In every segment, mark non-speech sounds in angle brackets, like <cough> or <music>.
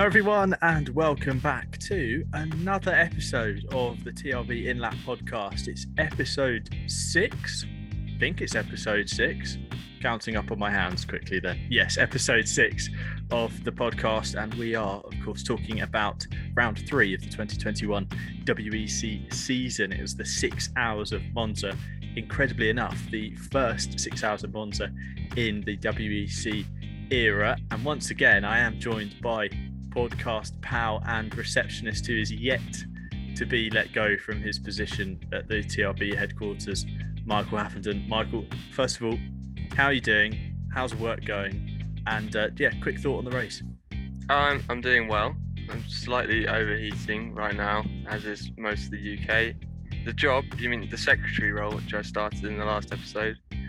Hello, everyone, and welcome back to another episode of the TRB In Lap podcast. It's episode six. I think it's episode six. Counting up on my hands quickly then. Yes, episode six of the podcast. And we are, of course, talking about round three of the 2021 WEC season. It was the six hours of Monza. Incredibly enough, the first six hours of Monza in the WEC era. And once again, I am joined by podcast pal and receptionist who is yet to be let go from his position at the TRB headquarters, Michael Haffenden. Michael, first of all, how are you doing? How's work going? And uh, yeah, quick thought on the race. I'm I'm doing well. I'm slightly overheating right now, as is most of the UK. The job, you mean the secretary role, which I started in the last episode? Not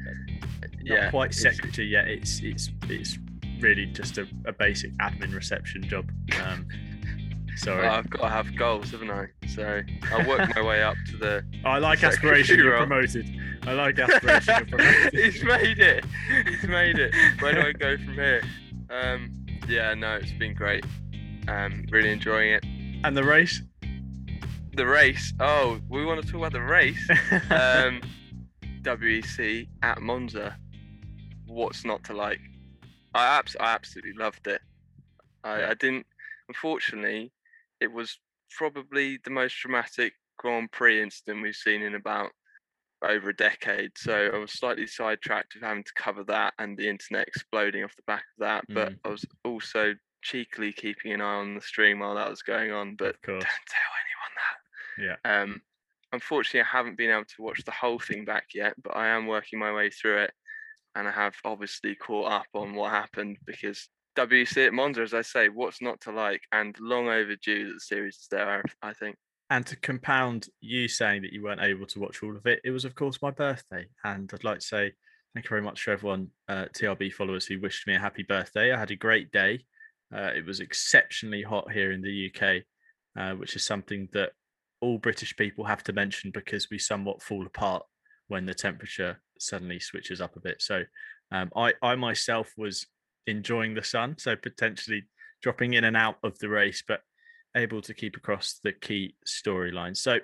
yeah, quite it's- secretary yet. It's it's it's really just a, a basic admin reception job. Um, <laughs> sorry. Well, I've got to have goals, haven't I? So I'll work <laughs> my way up to the. I like aspiration. You're promoted. I like <laughs> aspiration. You're promoted. He's made it. He's made it. Where do I go from here? Um, yeah, no, it's been great. Um, really enjoying it. and the race. The race. Oh, we want to talk about the race. um, WEC at Monza. What's not to like? I abs- I absolutely loved it. I, Yeah. I didn't. Unfortunately, it was probably the most dramatic Grand Prix incident we've seen in about over a decade. So I was slightly sidetracked of having to cover that and the internet exploding off the back of that. But Mm. I was also cheekily keeping an eye on the stream while that was going on. But don't <laughs> tell anyone that. Yeah. Um, unfortunately, I haven't been able to watch the whole thing back yet, but I am working my way through it, and I have obviously caught up on what happened because WEC at Monza, as I say, what's not to like, and long overdue that the series is there. I think. And to compound you saying that you weren't able to watch all of it, it was, of course, my birthday. And I'd like to say thank you very much to everyone, uh, TRB followers, who wished me a happy birthday. I had a great day. Uh, it was exceptionally hot here in the UK, uh, which is something that all British people have to mention because we somewhat fall apart when the temperature suddenly switches up a bit. So um, I, I myself was enjoying the sun, so potentially dropping in and out of the race, but able to keep across the key storylines. So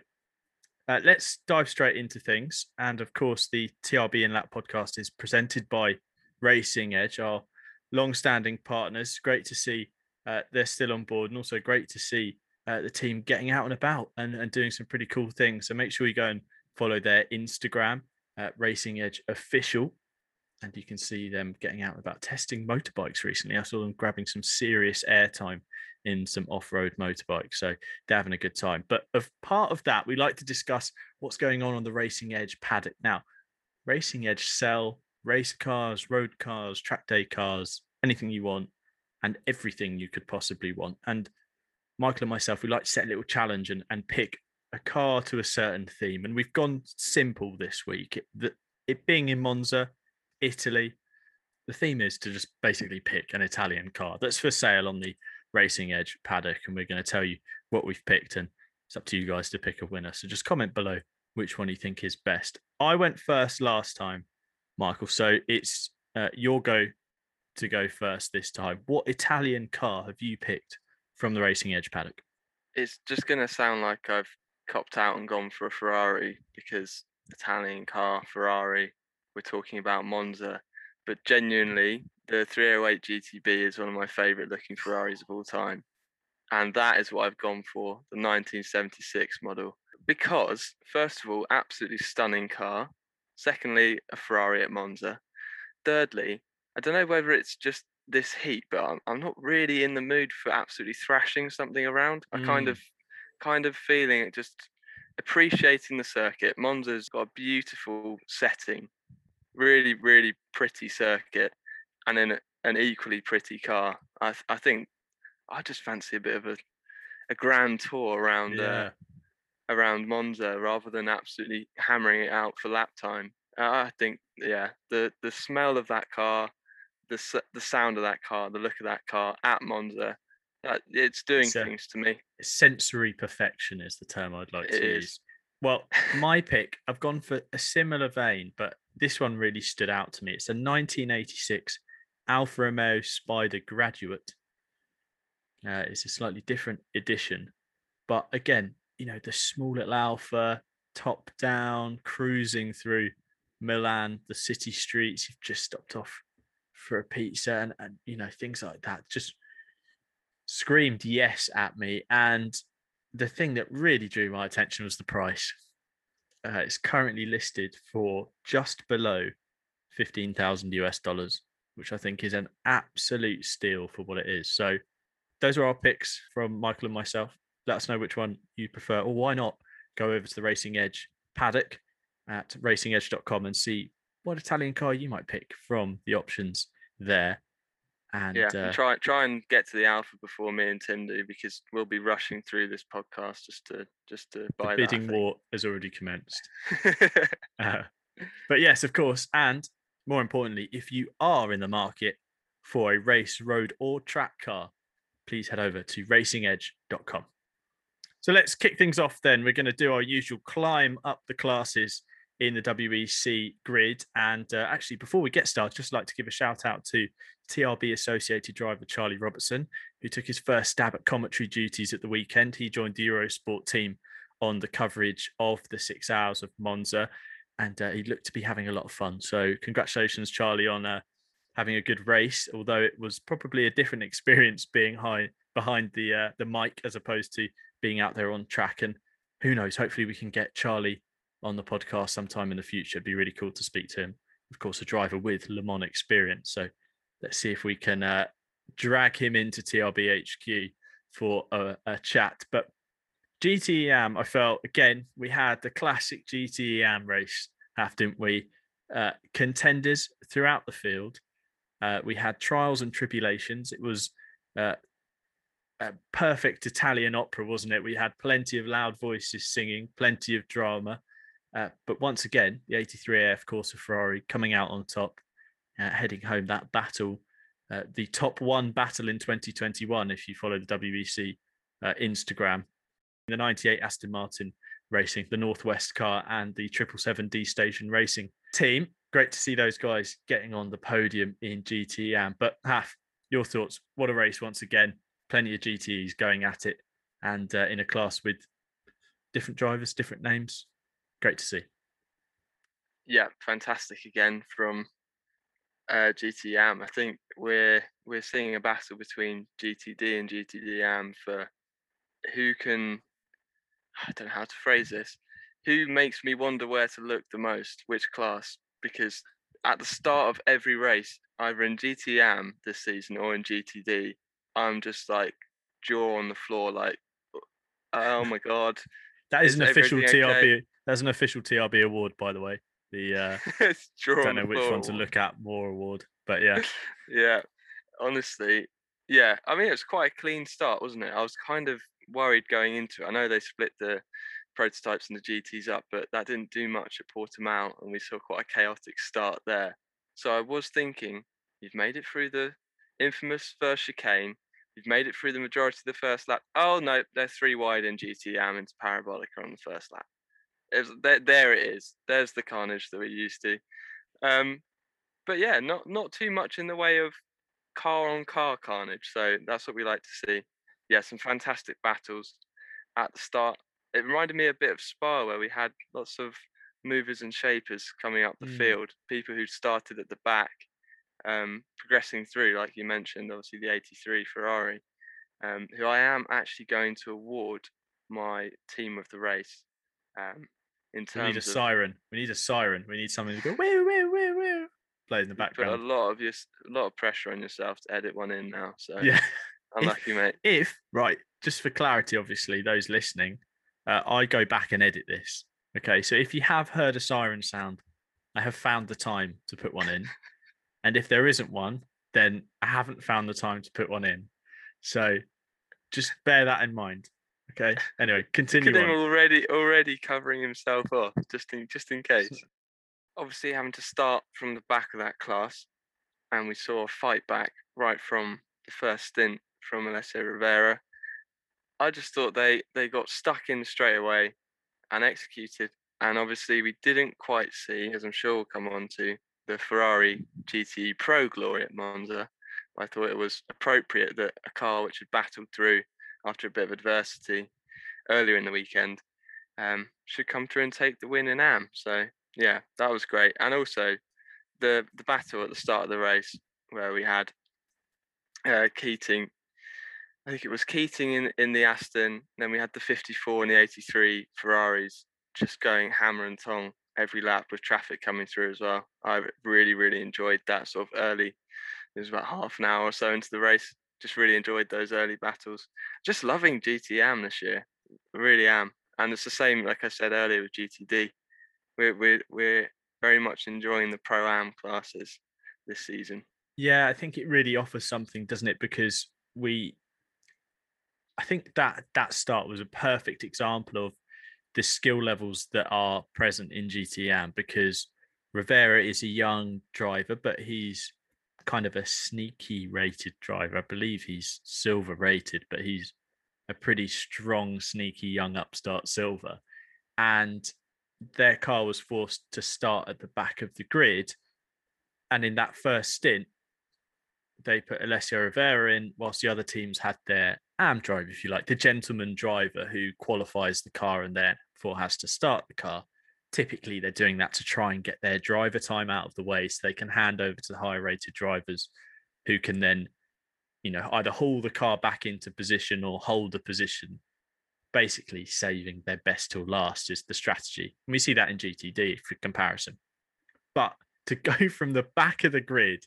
uh, let's dive straight into things. And of course, the TRB and Lap podcast is presented by Racing Edge, our long-standing partners. Great to see uh, they're still on board, and also great to see uh, the team getting out and about and, and doing some pretty cool things. So make sure you go and follow their Instagram, uh, Racing Edge Official, and you can see them getting out about testing motorbikes recently. I saw them grabbing some serious airtime in some off-road motorbikes. So they're having a good time. But of part of that, we like to discuss what's going on on the Racing Edge paddock. Now, Racing Edge sell race cars, road cars, track day cars, anything you want, and everything you could possibly want. And Michael and myself, we like to set a little challenge and, and pick a car to a certain theme. And we've gone simple this week. It, it being in Monza, Italy, the theme is to just basically pick an Italian car that's for sale on the Racing Edge paddock, and we're going to tell you what we've picked, and it's up to you guys to pick a winner. So just comment below which one you think is best. I went first last time, Michael, so it's uh, your go to go first this time. What Italian car have you picked from the Racing Edge paddock? It's just gonna sound like I've copped out and gone for a Ferrari because Italian car Ferrari. We're talking about Monza, but genuinely, the 308 GTB is one of my favourite looking Ferraris of all time, and that is what I've gone for the 1976 model because first of all, absolutely stunning car. Secondly, a Ferrari at Monza. Thirdly, I don't know whether it's just this heat, but I'm, I'm not really in the mood for absolutely thrashing something around. I kind Mm. of, kind of feeling it, just appreciating the circuit. Monza's got a beautiful setting, really, really pretty circuit, and then an equally pretty car. I, th- I think I just fancy a bit of a, a grand tour around uh, around Monza rather than absolutely hammering it out for lap time. Uh, I think, yeah, the the smell of that car, the the sound of that car, the look of that car at Monza, uh, it's doing things to me. sensory perfection is the term I'd like It to is. use. Well, <laughs> my pick, I've gone for a similar vein, but this one really stood out to me. It's a 1986 Alfa Romeo Spider Graduate. Uh, it's a slightly different edition, but again, you know, the small little Alfa, top down, cruising through Milan, the city streets. You've just stopped off for a pizza, and, and you know things like that. Just screamed yes at me, and the thing that really drew my attention was the price. Uh, it's currently listed for just below 15,000 US dollars, which I think is an absolute steal for what it is. So, those are our picks from Michael and myself. Let us know which one you prefer, or why not go over to the Racing Edge paddock at racingedge.com and see what Italian car you might pick from the options there. And yeah, uh, try try and get to the alpha before me and Tim do because we'll be rushing through this podcast just to just to buy the that. bidding war has already commenced. <laughs> Uh, but yes, of course. And more importantly, if you are in the market for a race, road, or track car, please head over to racingedge.com. So let's kick things off then. We're going to do our usual climb up the classes in the WEC grid. And uh, actually, before we get started, just like to give a shout out to TRB associated driver Charlie Robertson, who took his first stab at commentary duties at the weekend. He joined the Eurosport team on the coverage of the six hours of Monza, and uh, he looked to be having a lot of fun. So, congratulations, Charlie, on uh, having a good race. Although it was probably a different experience being high behind the uh, the mic as opposed to being out there on track. And who knows? Hopefully, we can get Charlie on the podcast sometime in the future. It'd be really cool to speak to him. Of course, a driver with Le Mans experience. So let's see if we can uh, drag him into TRBHQ for a, a chat. But GTEM, I felt again, we had the classic GTEM race, haven't we? Uh, contenders throughout the field. Uh, we had trials and tribulations. It was uh, a perfect Italian opera, wasn't it? We had plenty of loud voices singing, plenty of drama. Uh, but once again, the 83AF Corsa Ferrari coming out on top, uh, heading home that battle, uh, the top one battle in 2021, if you follow the WEC uh, Instagram. The 98 Aston Martin Racing, the Northwest car, and the 777D Station Racing team. Great to see those guys getting on the podium in GTM. But Haf, your thoughts? What a race once again. Plenty of GTEs going at it, and uh, in a class with different drivers, different names great to see. Yeah, fantastic again from uh, GTM. I think we're we're seeing a battle between GTD and GTDM for who can. I don't know how to phrase this. Who makes me wonder where to look the most? Which class? Because at the start of every race, either in GTM this season or in GTD, I'm just like jaw on the floor, like, oh my <laughs> god. that is, is an official TRB. Okay? There's an official TRB award, by the way. The uh, <laughs> I don't know which one to look at more award, but <laughs> yeah, yeah. Honestly, yeah. I mean, it was quite a clean start, wasn't it? I was kind of worried going into it. I know they split the prototypes and the GTs up, but that didn't do much at Portimao, and we saw quite a chaotic start there. So I was thinking, you've made it through the infamous first chicane. You've made it through the majority of the first lap. Oh no, they're three wide in GTM into Parabolic on the first lap there, there it is. There's the carnage that we're used to. Um, but yeah, not not too much in the way of car on car carnage. So that's what we like to see. Yeah, some fantastic battles at the start. It reminded me a bit of Spa, where we had lots of movers and shapers coming up the mm. field, people who started at the back, um, progressing through, like you mentioned, obviously the 83 Ferrari, um, who I am actually going to award my team of the race. Um, in terms we need a of, siren. We need a siren. We need something to go woo woo woo woo play in the background. Put a lot of your a lot of pressure on yourself to edit one in now. So yeah, <laughs> unlucky if, mate. If right, just for clarity, obviously those listening, uh, I go back and edit this. Okay, so if you have heard a siren sound, I have found the time to put one in, and if there isn't one, then I haven't found the time to put one in. So just bear that in mind. Okay. Anyway, continue. Look at him already already covering himself off, just in just in case. Obviously, having to start from the back of that class, and we saw a fight back right from the first stint from Alessio Rovera. I just thought they they got stuck in straight away and executed. And obviously, we didn't quite see, as I'm sure we'll come on to, the Ferrari GTE Pro glory at Monza, I thought it was appropriate that a car which had battled through after a bit of adversity earlier in the weekend um, should come through and take the win in Am. So yeah, that was great. And also the the battle at the start of the race where we had uh, Keating. I think it was Keating in, in the Aston. Then we had the 54 and the 83 Ferraris just going hammer and tong every lap with traffic coming through as well. I really, really enjoyed that sort of early. It was about half an hour or so into the race. Just really enjoyed those early battles. Just loving GTM this year. Really am. And it's the same, like I said earlier, with GTD. We're we're we're very much enjoying the pro am classes this season. Yeah, I think it really offers something, doesn't it? Because we, I think that that start was a perfect example of the skill levels that are present in GTM because Rovera is a young driver, but he's kind of a sneaky rated driver. I believe he's silver rated, but he's a pretty strong, sneaky young upstart silver. And their car was forced to start at the back of the grid. And in that first stint, they put Alessio Rovera in, whilst the other teams had their AM driver, if you like, the gentleman driver who qualifies the car and therefore has to start the car. Typically, they're doing that to try and get their driver time out of the way so they can hand over to the higher rated drivers who can then, you know, either haul the car back into position or hold the position. Basically, saving their best till last is the strategy. And we see that in GTD for comparison. But to <laughs> go from the back of the grid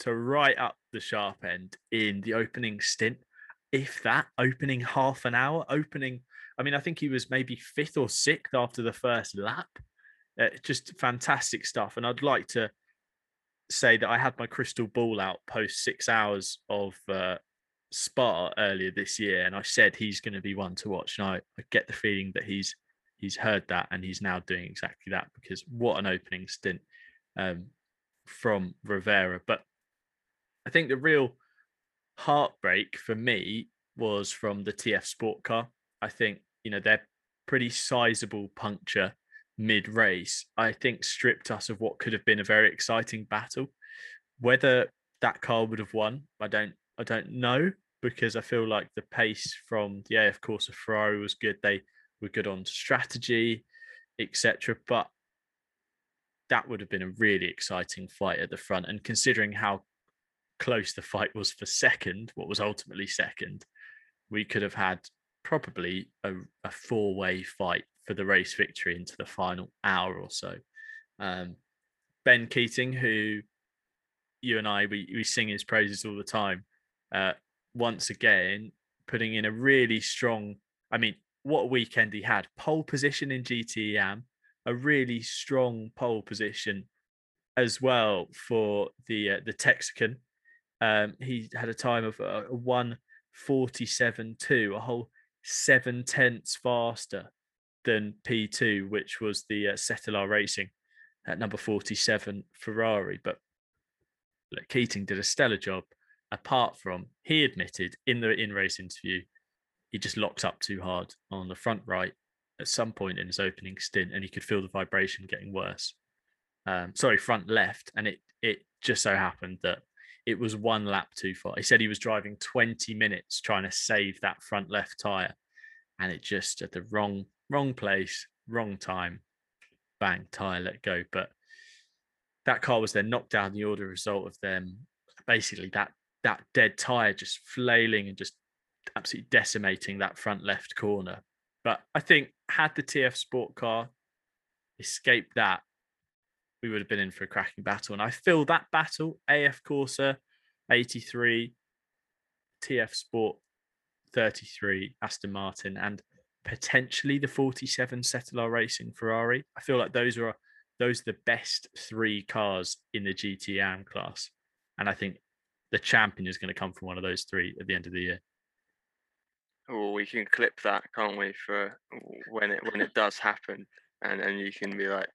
to right up the sharp end in the opening stint, if that opening half an hour, opening, I mean, I think he was maybe fifth or sixth after the first lap. Uh, just fantastic stuff. And I'd like to say that I had my crystal ball out post six hours of uh, Spa earlier this year, and I said he's going to be one to watch. And I, I get the feeling that he's he's heard that and he's now doing exactly that because what an opening stint um, from Rovera. But I think the real heartbreak for me was from the TF Sport car. I think, you know, their pretty sizable puncture mid race, I think stripped us of what could have been a very exciting battle. Whether that car would have won, I don't I don't know because I feel like the pace from the AF course of Ferrari was good. They were good on strategy, etc. But that would have been a really exciting fight at the front. And considering how close the fight was for second, what was ultimately second, we could have had probably a, a four way fight for the race victory into the final hour or so. Um, ben Keating, who you and I, we, we sing his praises all the time, uh, once again, putting in a really strong, I mean, what a weekend he had. Pole position in GTM, a really strong pole position as well for the uh, the Texican um, he had a time of uh, one forty-seven two, a whole seven tenths faster than P2, which was the uh, Cetilar Racing at number 47 Ferrari. But look, Keating did a stellar job. Apart from, he admitted in the in race interview, he just locked up too hard on the front right at some point in his opening stint, and he could feel the vibration getting worse. Um, sorry, front left, and it it just so happened that it was one lap too far. He said he was driving 20 minutes trying to save that front left tire, and it just at the wrong wrong place, wrong time, bang, tire let go. But that car was then knocked down the order result of them basically that that dead tire just flailing and just absolutely decimating that front left corner. But I think had the TF Sport car escaped that, we would have been in for a cracking battle. And I feel that battle, AF Corsa 83, TF Sport 33, Aston Martin, and potentially the 47 Cetilar Racing Ferrari. I feel like those are those are the best three cars in the GTM class. And I think the champion is going to come from one of those three at the end of the year. Oh, we can clip that, can't we, for when it when it does happen, and and you can be like,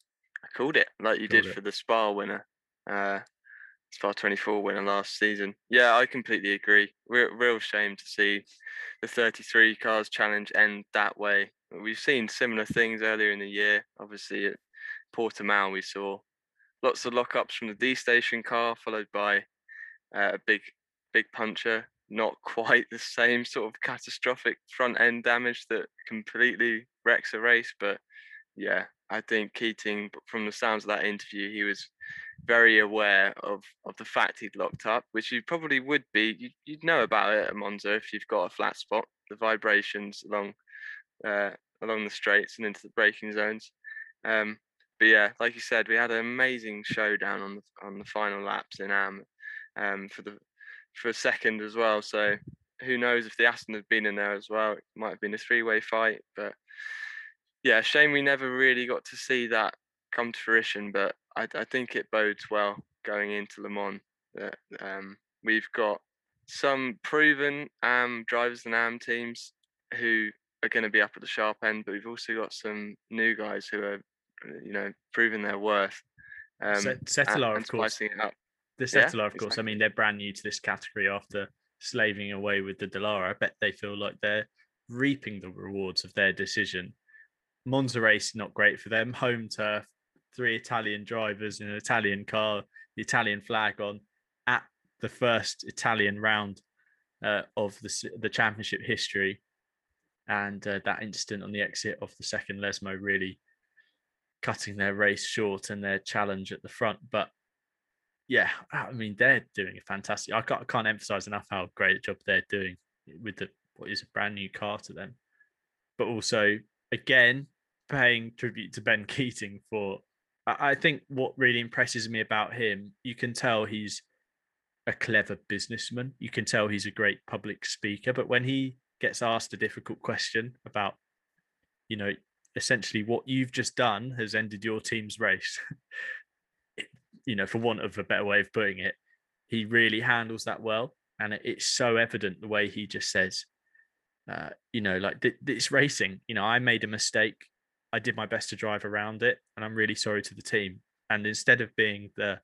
I called it like you called did it. for the Spa winner, uh, Spa 24 winner last season. Yeah, I completely agree. Real, real shame to see the 33 cars challenge end that way. We've seen similar things earlier in the year. Obviously, at Portimao, we saw lots of lockups from the D station car, followed by uh, a big big puncher, not <laughs> quite the same sort of catastrophic front end damage that completely wrecks a race. But yeah, I think Keating, from the sounds of that interview, he was very aware of of the fact he'd locked up, which you probably would be. You'd, you'd know about it at Monza if you've got a flat spot, the vibrations along uh, along the straights and into the braking zones. Um, but yeah, like you said, we had an amazing showdown on the on the final laps in Am um, for the for a second as well. So who knows if the Aston had been in there as well? It might have been a three way fight. But yeah, shame we never really got to see that come to fruition. But I, I think it bodes well going into Le Mans that um, we've got some proven AM drivers and AM teams who are going to be up at the sharp end, but we've also got some new guys who are, you know, proving their worth. Um, Cetilar, of course. The Cetilar, yeah, of course. Exactly. I mean, they're brand new to this category after slaving away with the Dallara. I bet they feel like they're reaping the rewards of their decision. Monza race not great for them. Home turf, three Italian drivers in an Italian car, the Italian flag on at the first Italian round uh, of the the championship history and uh, that incident on the exit of the second Lesmo really cutting their race short and their challenge at the front. But yeah, I mean they're doing a fantastic. I can't, I can't emphasize enough how great a job they're doing with the what is a brand new car to them. But also, again, paying tribute to Ben <laughs> Keating for. I think what really impresses me about him, you can tell he's a clever businessman. You can tell he's a great public speaker. But when he gets asked a difficult question about, you know, essentially what you've just done has ended your team's race. <laughs> you know, for want of a better way of putting it, he really handles that well. And it's so evident the way he just says, uh, you know, like th- it's racing. You know, I made a mistake. I did my best to drive around it, and I'm really sorry to the team. And instead of being the,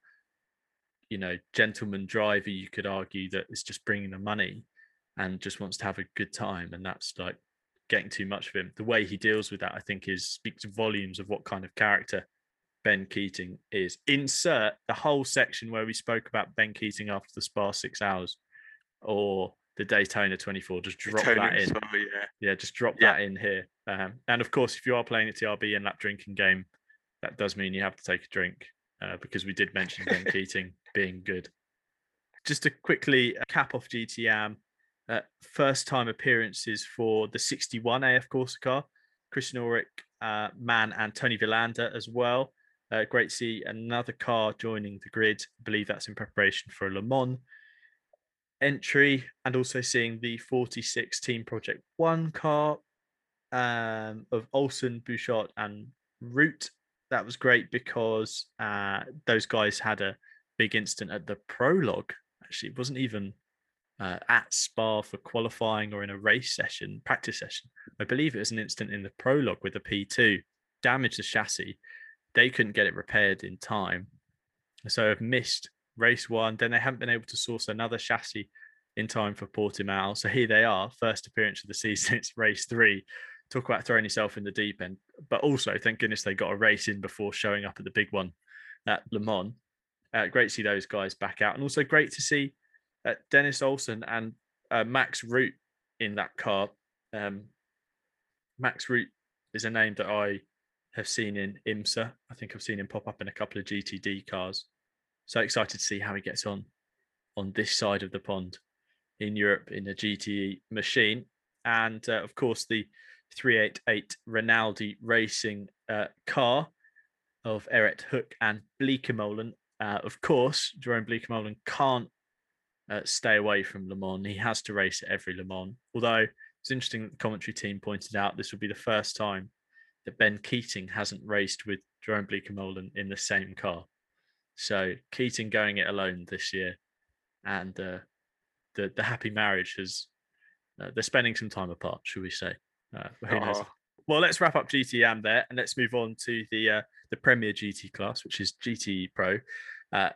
you know, gentleman driver, you could argue that it's just bringing the money and just wants to have a good time and that's like getting too much of him the way he deals with that i think is speaks volumes of what kind of character ben keating is insert the whole section where we spoke about ben keating after the spa six hours or the daytona 24 just drop Daytona that in well, yeah. yeah just drop yeah. that in here um, and of course if you are playing a trb and that drinking game that does mean you have to take a drink uh, because we did mention <laughs> ben keating being good just to quickly cap off GTM, uh, first time appearances for the 61 AF Corsa car, Christian Ulrich, uh, Mann, and Toni Vilander as well. Uh, great to see another car joining the grid. I believe that's in preparation for a Le Mans entry, and also seeing the 46 Team Project One car um, of Olsen, Buchardt, and Root. That was great because uh, those guys had a big incident at the prologue. Actually, it wasn't even uh, at Spa for qualifying or in a race session, practice session. I believe it was an incident in the prologue with the P2, damaged the chassis. They couldn't get it repaired in time. So I've missed race one. Then they haven't been able to source another chassis in time for Portimao. So here they are, first appearance of the season. <laughs> It's race three. Talk about throwing yourself in the deep end. But also, thank goodness they got a race in before showing up at the big one at Le Mans. Uh, great to see those guys back out. And also great to see uh, Dennis Olsen and uh, Max Root in that car. Um, Max Root is a name that I have seen in IMSA. I think I've seen him pop up in a couple of GTD cars. So excited to see how he gets on on this side of the pond in Europe in a GTE machine. And uh, of course, the 388 Rinaldi Racing uh, car of Eret Hook and Bleekemolen. Uh, of course, Jeroen Bleekemolen can't uh, stay away from Le Mans. He has to race at every Le Mans. Although it's interesting that the commentary team pointed out this would be the first time that Ben Keating hasn't raced with Jeroen Bleekemolen in the same car. So Keating going it alone this year, and uh, the the happy marriage has uh, they're spending some time apart, should we say? Uh, who knows? Well, let's wrap up GTM there, and let's move on to the uh, the Premier GT class, which is GT Pro. Uh,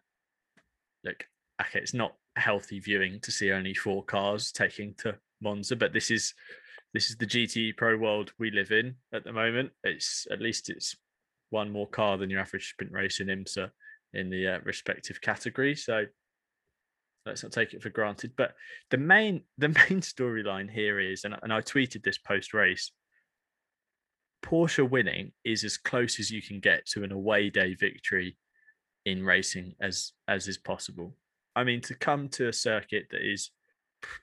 look, okay, it's not healthy viewing to see only four cars taking to Monza, but this is this is the GT Pro world we live in at the moment. It's at least it's one more car than your average sprint race in IMSA in the uh, respective category. So let's not take it for granted. But the main <laughs> the main storyline here is, and, and I tweeted this post race. Porsche winning is as close as you can get to an away day victory in racing as as is possible. I mean, to come to a circuit that is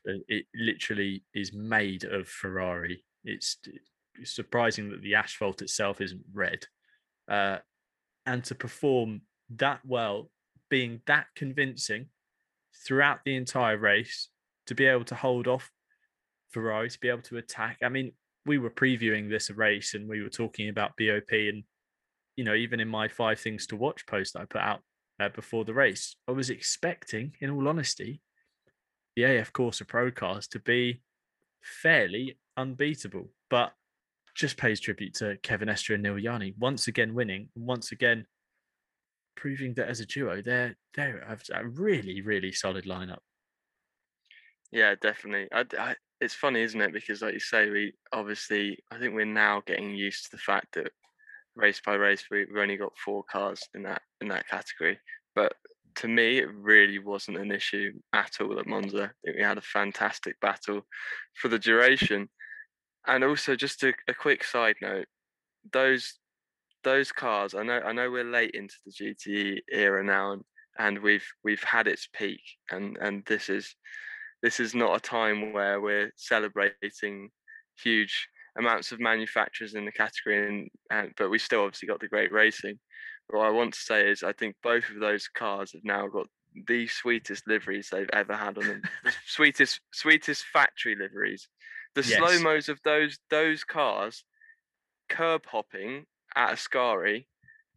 uh, it literally is made of Ferrari. It's, it's surprising that the asphalt itself isn't red, uh, and to perform that well, being that convincing throughout the entire race, to be able to hold off Ferrari, to be able to attack. I mean, we were previewing this race and we were talking about BOP and you know even in my five things to watch post that I put out uh, before the race, I was expecting, in all honesty, the AF Corsa Pro cars to be fairly unbeatable, but just pays tribute to Kevin Estre and Neel Jani once again winning, once again proving that as a duo, they're they're a really really solid lineup. Yeah, definitely. I, I, it's funny, isn't it? Because like you say, we obviously I think we're now getting used to the fact that race by race we, we've only got four cars in that in that category. But to me, it really wasn't an issue at all at Monza. I think we had a fantastic battle for the duration. And also, just a, a quick side note: those those cars. I know I know we're late into the GTE era now, and, and we've we've had its peak, and and this is this is not a time where we're celebrating huge amounts of manufacturers in the category, and, and but we still obviously got the great racing. What I want to say is, I think both of those cars have now got the sweetest liveries they've ever had on them. the <laughs> sweetest, sweetest factory liveries. The yes. slow mos of those those cars, curb hopping at Ascari,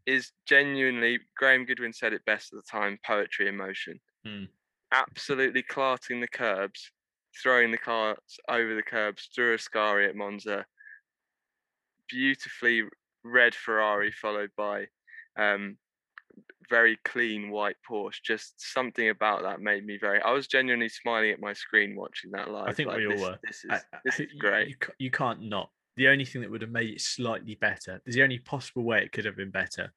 is genuinely. Graham Goodwin said it best at the time: poetry in motion. Mm. Absolutely clarting the curbs, throwing the cars over the curbs through Ascari at Monza. Beautifully red Ferrari followed by um, very clean white Porsche. Just something about that made me very. I was genuinely smiling at my screen watching that live. I think like, we all this, were. This is, this is great. You, you, can't not. The only thing that would have made it slightly better, there's the only possible way it could have been better,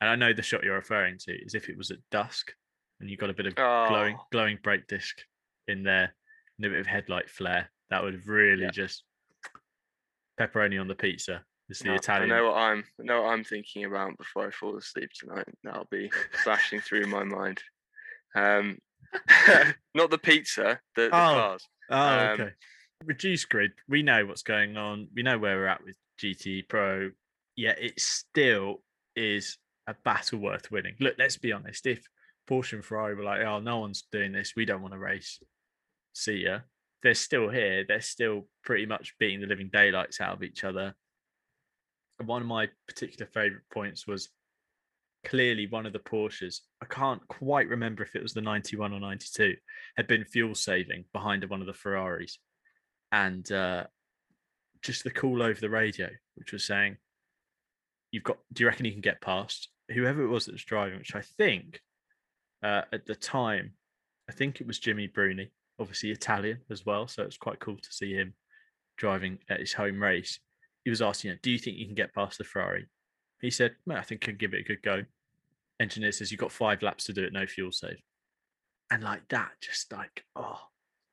and I know the shot you're referring to is if it was at dusk and you got a bit of oh. glowing glowing brake disc in there and a bit of headlight flare. That would have really yeah. just pepperoni on the pizza it's the no, Italian. I know what I'm I know what I'm thinking about before I fall asleep tonight. That'll be flashing through my mind. Um, <laughs> not the pizza, the, the oh. cars. Oh, um, okay. Reduce grid. We know what's going on. We know where we're at with GT Pro. Yet it still is a battle worth winning. Look, let's be honest. If Porsche and Ferrari were like, "Oh, no one's doing this. We don't want to race," see ya. They're still here. They're still pretty much beating the living daylights out of each other one of my particular favorite points was clearly one of the Porsches. I can't quite remember if it was the 91 or 92 had been fuel saving behind one of the Ferraris, and uh, just the call over the radio, which was saying, "You've got. Do you reckon you can get past whoever it was that was driving?" Which I think uh, at the time, I think it was Jimmy Bruni, obviously Italian as well, so it's quite cool to see him driving at his home race he was asking, do you think you can get past the Ferrari? He said, well, I think I can give it a good go. Engineer says, you've got five laps to do it, no fuel save. And like that, just like, oh,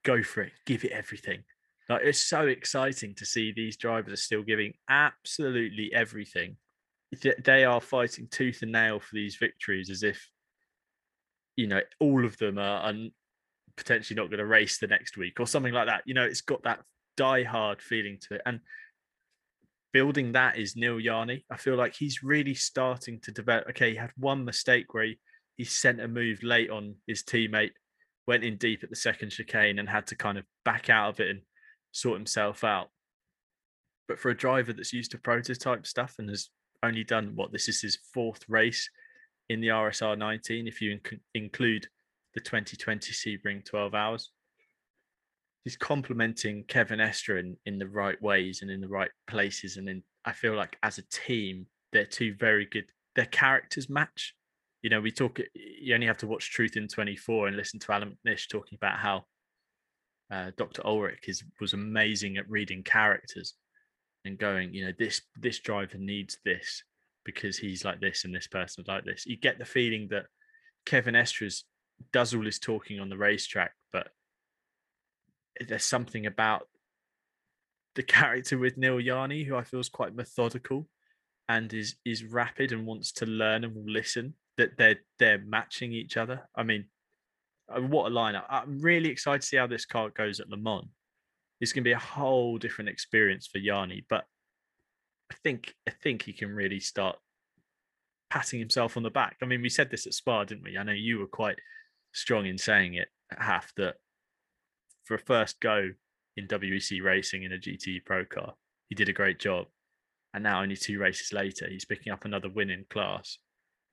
go for it, give it everything. Like it's so exciting to see these drivers are still giving absolutely everything. They are fighting tooth and nail for these victories as if, you know, all of them are, are potentially not going to race the next week or something like that. You know, it's got that die hard feeling to it. And building that is Neel Jani. I feel like he's really starting to develop. Okay, he had one mistake where he, he sent a move late on his teammate, went in deep at the second chicane and had to kind of back out of it and sort himself out. But for a driver that's used to prototype stuff and has only done what this is his fourth race in the RSR 19, if you inc- include the 2020 Sebring 12 hours, he's complementing Kevin Estre in, in the right ways and in the right places. And then I feel like as a team, they're two very good. Their characters match. You know, we talk. You only have to watch Truth in 24 and listen to Alan Nish talking about how uh, Dr. Ullrich is was amazing at reading characters and going. You know, this this driver needs this because he's like this and this person's like this. You get the feeling that Kevin Estre's does all his talking on the racetrack, but there's something about the character with Neel Jani who I feel is quite methodical and is is rapid and wants to learn and will listen. That they're they're matching each other. I mean, Oh, what a lineup! I'm really excited to see how this car goes at Le Mans. It's going to be a whole different experience for Jani, but I think I think he can really start patting himself on the back. I mean, we said this at Spa, didn't we? I know you were quite strong in saying it, half that for a first go in WEC racing in a GT Pro car, he did a great job. And now, only two races later, he's picking up another win in class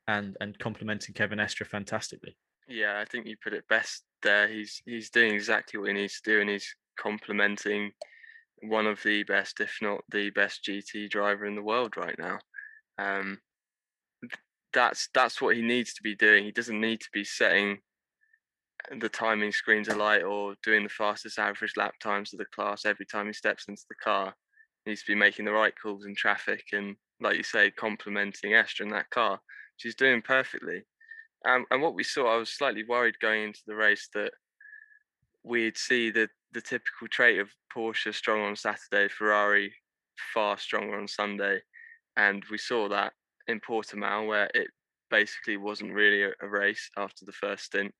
and and complimenting Kevin Estre fantastically. Yeah, I think you put it best there. He's he's doing exactly what he needs to do, and he's complementing one of the best, if not the best, GT driver in the world right now. Um, that's that's what he needs to be doing. He doesn't need to be setting the timing screens alight or doing the fastest average lap times of the class every time he steps into the car. He needs to be making the right calls in traffic and, like you say, complimenting Estre in that car. She's doing perfectly. Um, and what we saw, I was slightly worried going into the race that we'd see the the typical trait of Porsche strong on Saturday, Ferrari far stronger on Sunday, and we saw that in Portimao where it basically wasn't really a, a race after the first stint.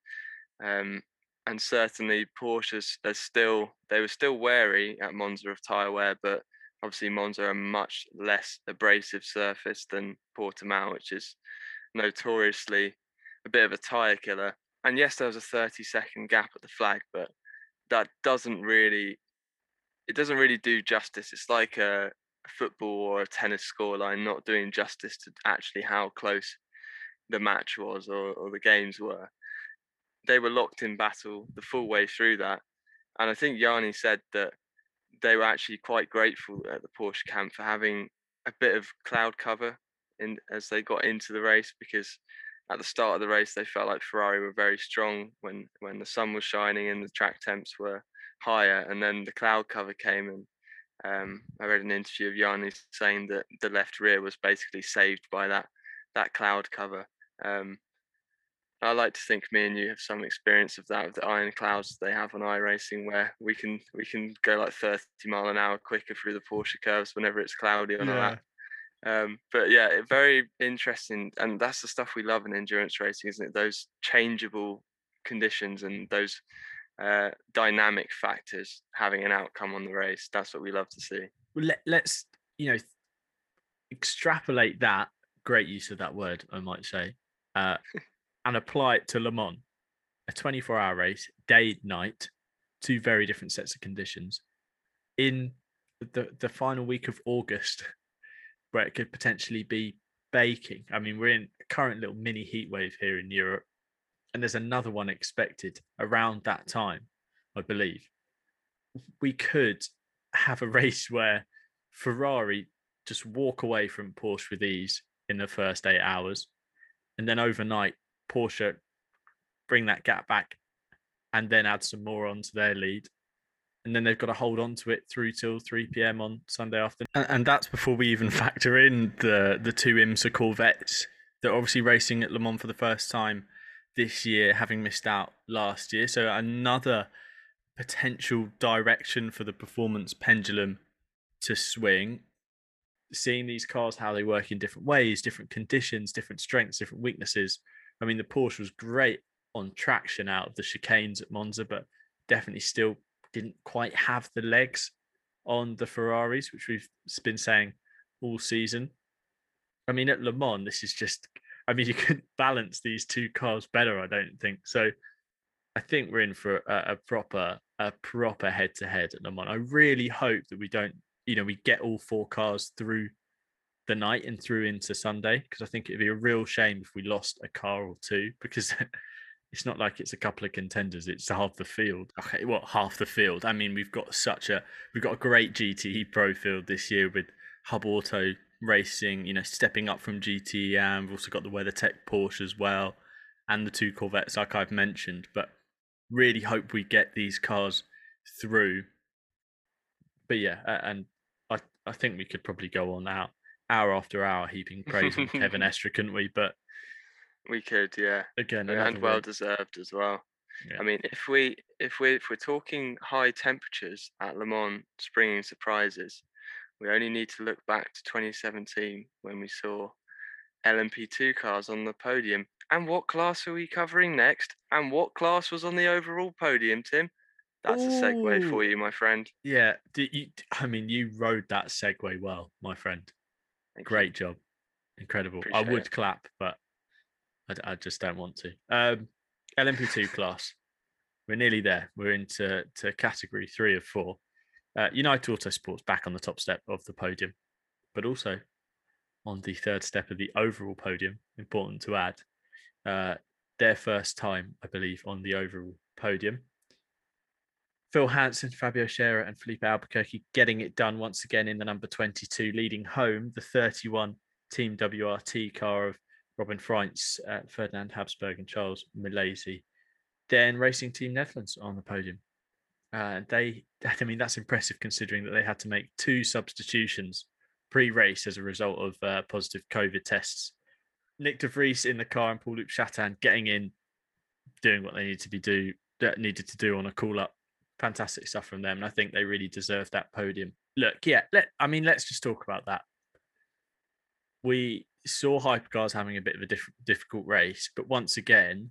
Um, and certainly Porsches are still they were still wary at Monza of tyre wear, but obviously Monza are a much less abrasive surface than Portimao, which is notoriously a bit of a tyre killer. And yes, there was a 30 second gap at the flag, but that doesn't really it doesn't really do justice. It's like a, football or a tennis scoreline not doing justice to actually how close the match was or, or the games were. They were locked in battle the full way through that. And I think Jani said that they were actually quite grateful at the Porsche camp for having a bit of cloud cover in as they got into the race because at the start of the race they felt like Ferrari were very strong when when the sun was shining and the track temps were higher and then the cloud cover came and um, I read an interview of Jani saying that the left rear was basically saved by that that cloud cover. Um, I like to think me and you have some experience of that with the iron clouds they have on iRacing, where we can we can go like 30 mile an hour quicker through the Porsche curves whenever it's cloudy on yeah. a lap. Um, but yeah, very interesting, and that's the stuff we love in endurance racing, isn't it? Those changeable conditions and those uh, dynamic factors having an outcome on the race. That's what we love to see. Well, let, let's you know extrapolate that great use of that word, I might say, uh, and apply it to Le Mans, a 24-hour race, day night, two very different sets of conditions. In the the final week of August, where it could potentially be baking. I mean, we're in a current little mini heat wave here in Europe, and there's another one expected around that time, I believe. We could have a <laughs> race where Ferrari just walk away from Porsche with ease in the first eight hours, and then overnight Porsche bring that gap back and then add some more onto their lead and then they've got to hold on to it through till 3 p.m. on Sunday afternoon. And, and that's before we even <laughs> factor in the the two IMSA Corvettes that are obviously racing at Le Mans for the first time this year, having missed out last year. So another potential direction for the performance pendulum to swing. Seeing these cars, how they work in different ways, different conditions, different strengths, different weaknesses. I mean, the Porsche was great on traction out of the chicanes at Monza, but definitely still didn't quite have the legs on the Ferraris, which we've been saying all season. I mean, at Le Mans, this is just, I mean, <laughs> you could balance these two cars better, I don't think. So I think we're in for a, a proper, a proper head to head at Le Mans. I really hope that we don't, you know, we get all four cars through the night and through into Sunday, because I think it'd be a real shame if we lost a car or two, because <laughs> it's not like it's a couple of contenders it's half the field. Okay what half the field. I mean we've got such a we've got a great gte pro field this year with hub auto racing you know stepping up from gte and we've also got the weathertech porsche as well and the two corvettes like i've mentioned. But really hope we get these cars through. But yeah and i i think we could probably go on out hour after hour heaping praise on <laughs> kevin estre couldn't we? But We could, yeah. Again, and well deserved as well. Yeah. I mean, if we if we if we're talking high temperatures at Le Mans, springing surprises, we only need to look back to 2017 when we saw LMP2 cars on the podium. And what class are we covering next? And what class was on the overall podium, Tim? That's a segue for you, my friend. Yeah, you, I mean, you rode that segue well, my friend. Thank you. Great job, incredible. I would it. clap, but I, I just don't want to. Um, LMP2 class, we're nearly there. We're into to category three of four. Uh, United Autosports back on the top step of the podium, but also on the third step of the overall podium. Important to add, uh, their first time, I believe, on the overall podium. Phil Hanson, Fabio Scherer, and Filipe Albuquerque getting it done once again in the number 22, leading home the 31 Team WRT car of Robin Frijns, uh, Ferdinand Habsburg, and Charles Milesi. Then Racing Team Netherlands on the podium. Uh, they, <laughs> I mean, that's impressive considering that they had to make two substitutions pre-race as a result of uh, positive COVID tests. Nyck De Vries in the car and Paul-Loup Chatin getting in, doing what they needed to be do that needed to do on a call up. Fantastic stuff from them, and I think they really deserve that podium. Look, yeah, let I mean, let's just talk about that. We saw hypercars having a bit of a diff- difficult race, but once again,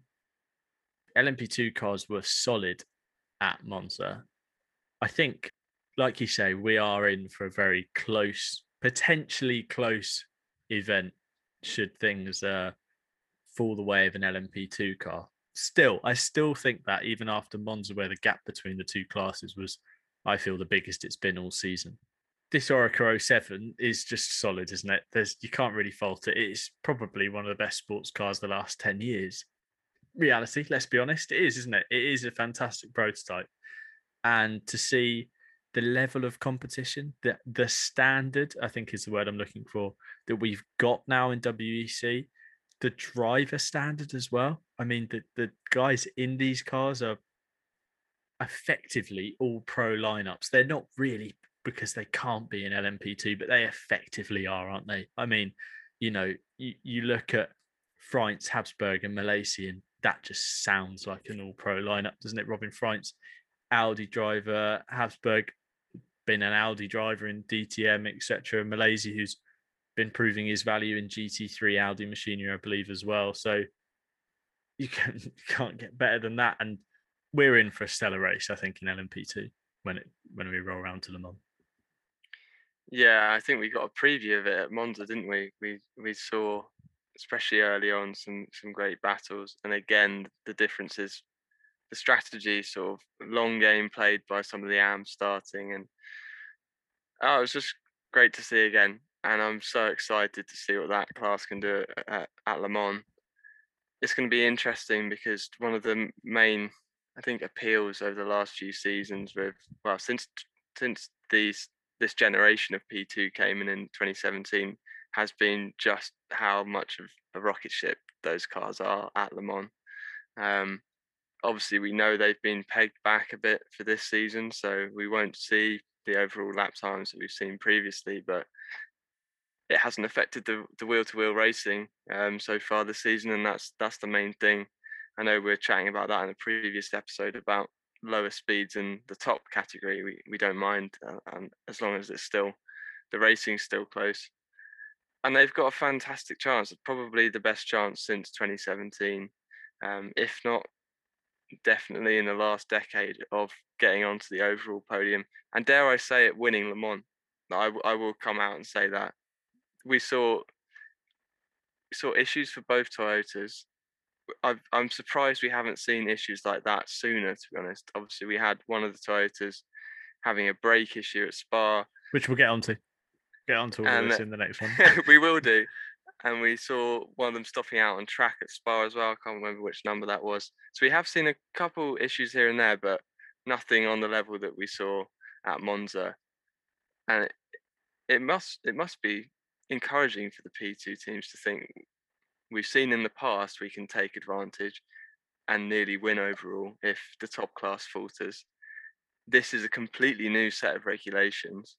LMP2 cars were solid at Monza. I think, like you say, we are in for a very close, potentially close event should things uh, fall the way of an LMP2 car. Still, I still think that even after Monza, where the gap between the two classes was, I feel, the biggest it's been all season. This Oreca 07 is just solid, isn't it? There's you can't really fault it. It's probably one of the best sports cars the last 10 years. Reality, let's be honest, it is, isn't it? It is a fantastic prototype. And to see the level of competition, the the standard, I think is the word I'm looking for, that we've got now in WEC, the driver standard as well. I mean, the the guys in these cars are effectively all pro lineups. They're not really because they can't be in LMP2, but they effectively are, aren't they? I mean, you know, you, you look at Frijns, Habsburg, and Milesi, and that just sounds like an all pro lineup, doesn't it? Robin Frijns, Audi driver, Habsburg, been an Audi driver in DTM, etc. Milesi, who's been proving his value in GT3 Audi machinery, I believe, as well. So you, can, <laughs> can't get better than that. And we're in for a stellar race, I think, in LMP2 when it when we roll around to Le Mans. Yeah, I think we got a preview of it at Monza, didn't we? We we saw, especially early on, some some great battles, and again, the difference is the strategy, sort of long game played by some of the AMs starting, and oh, it was just great to see again. And I'm so excited to see what that class can do at, at, at Le Mans. It's going to be interesting because one of the main, I think, appeals over the last few seasons with well, since since these this generation of P2 came in in 2017 has been just how much of a rocket ship those cars are at Le Mans. Um, obviously, we know they've been pegged back a bit for this season, so we won't see the overall lap times that we've seen previously, but it hasn't affected the the wheel to wheel racing um, so far this season, and that's that's the main thing. I know we are chatting about that in a previous episode about lower speeds in the top category. We we don't mind, uh, and as long as it's still the racing's still close, and they've got a fantastic chance, probably the best chance since 2017, um, if not definitely in the last decade of getting onto the overall podium, and dare I say it, winning Le Mans. I, I will come out and say that we saw we saw issues for both Toyotas. I've, I'm surprised we haven't seen issues like that sooner. To be honest, obviously we had one of the Toyotas having a brake issue at Spa. Which we'll get onto. Get onto all And, this uh, in the next one. <laughs> we will do. And we saw one of them stopping out on track at Spa as well. I can't remember which number that was. So we have seen a couple issues here and there, but nothing on the level that we saw at Monza. And it, it must it must be encouraging for the P2 teams to think we've seen in the past we can take advantage and nearly win overall if the top class falters. This is a completely new set of regulations.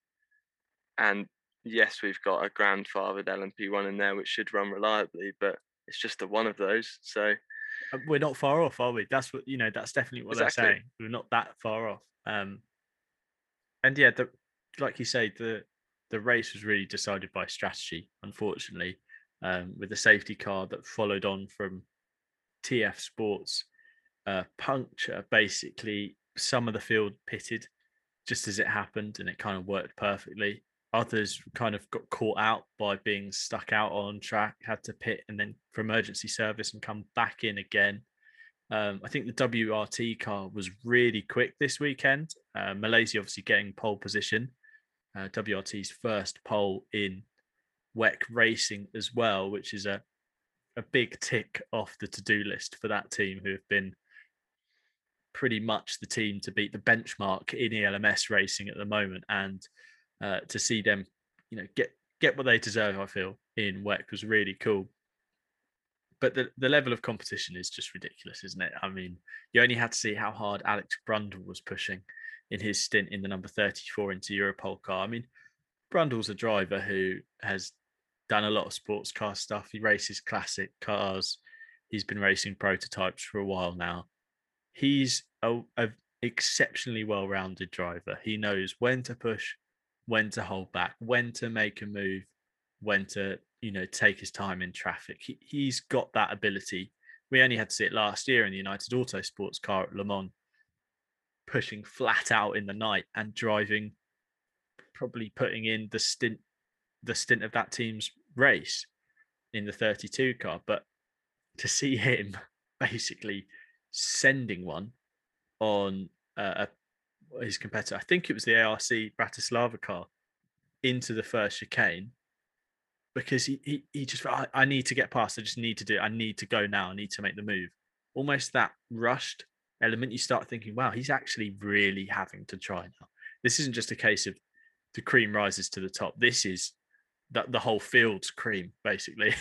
And yes, we've got a grandfathered LMP1 in there which should run reliably, but it's just a one of those. So uh, we're not far off, are we? That's what you know. That's definitely what Exactly. they're saying. We're not that far off. Um, and yeah, the, like you say, the the race was really decided by strategy. Unfortunately, um, with the safety car that followed on from TF Sports uh, puncture, basically some of the field pitted just as it happened, and it kind of worked perfectly. Others kind of got caught out by being stuck out on track, had to pit and then for emergency service and come back in again. Um, I think the WRT car was really quick this weekend. Uh, Milesi obviously getting pole position. Uh, WRT's first pole in WEC racing as well, which is a a big tick off the to-do list for that team who have been pretty much the team to beat the benchmark in ELMS racing at the moment, and uh, to see them, you know, get get what they deserve, I feel in WEC was really cool. But the, the level of competition is just ridiculous, isn't it? I mean, you only had to see how hard Alex Brundle was pushing in his stint in the number 34 Inter Europol car. I mean, Brundle's a driver who has done a lot of sports car stuff. He races classic cars. He's been racing prototypes for a while now. He's a, a exceptionally well-rounded driver. He knows when to push, when to hold back, when to make a move, when to you know take his time in traffic. He, he's got that ability. We only had to see it last year in the United Auto Sports car at Le Mans, pushing flat out in the night and driving, probably putting in the stint the stint of that team's race in the 32 car. But to see <laughs> him basically sending one on uh, a, his competitor, I think it was the ARC Bratislava car, into the first chicane because he, he, he just I, I need to get past. I just need to do it. I need to go now. I need to make the move. Almost that rushed element. You start thinking, wow, he's actually really having to try now. This isn't just a case of the cream rises to the top. This is that the whole field's cream, basically.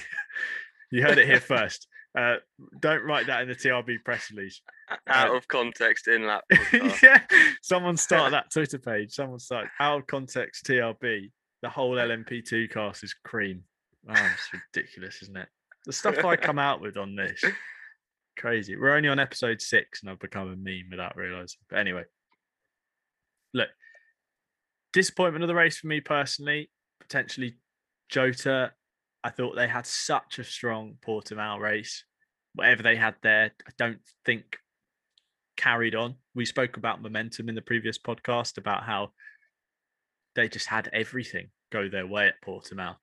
<laughs> you heard it here <laughs> first. Uh, don't write that in the TRB press release. out Uh, of context in lap. <laughs> yeah, someone start that Twitter page. Someone start out of context TRB. The whole LMP2 cast is cream. Oh, it's ridiculous, isn't it? The stuff I come out with on this, crazy. We're only on episode six, and I've become a meme without realizing. But anyway, look, disappointment of the race for me personally. Potentially, Jota. I thought they had such a strong Portimao race. Whatever they had there, I don't think carried on. We spoke about momentum in the previous podcast about how they just had everything go their way at Portimao.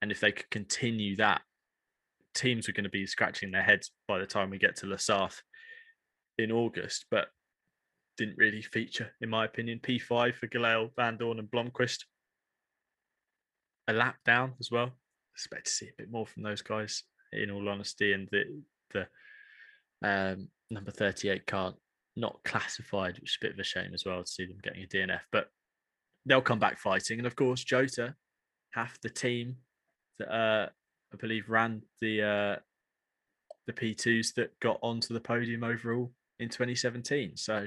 And if they could continue that, teams were going to be scratching their heads by the time we get to La Sarthe in August, but didn't really feature, in my opinion. P5 for Gelael, Van Dorn, and Blomqvist. A lap down as well. Expect to see a bit more from those guys, in all honesty. And the the um, number 38 car not classified, which is a bit of a shame as well to see them getting a DNF. But they'll come back fighting. And of course, Jota, half the team that uh, I believe ran the uh, the P2s that got onto the podium overall in 2017. So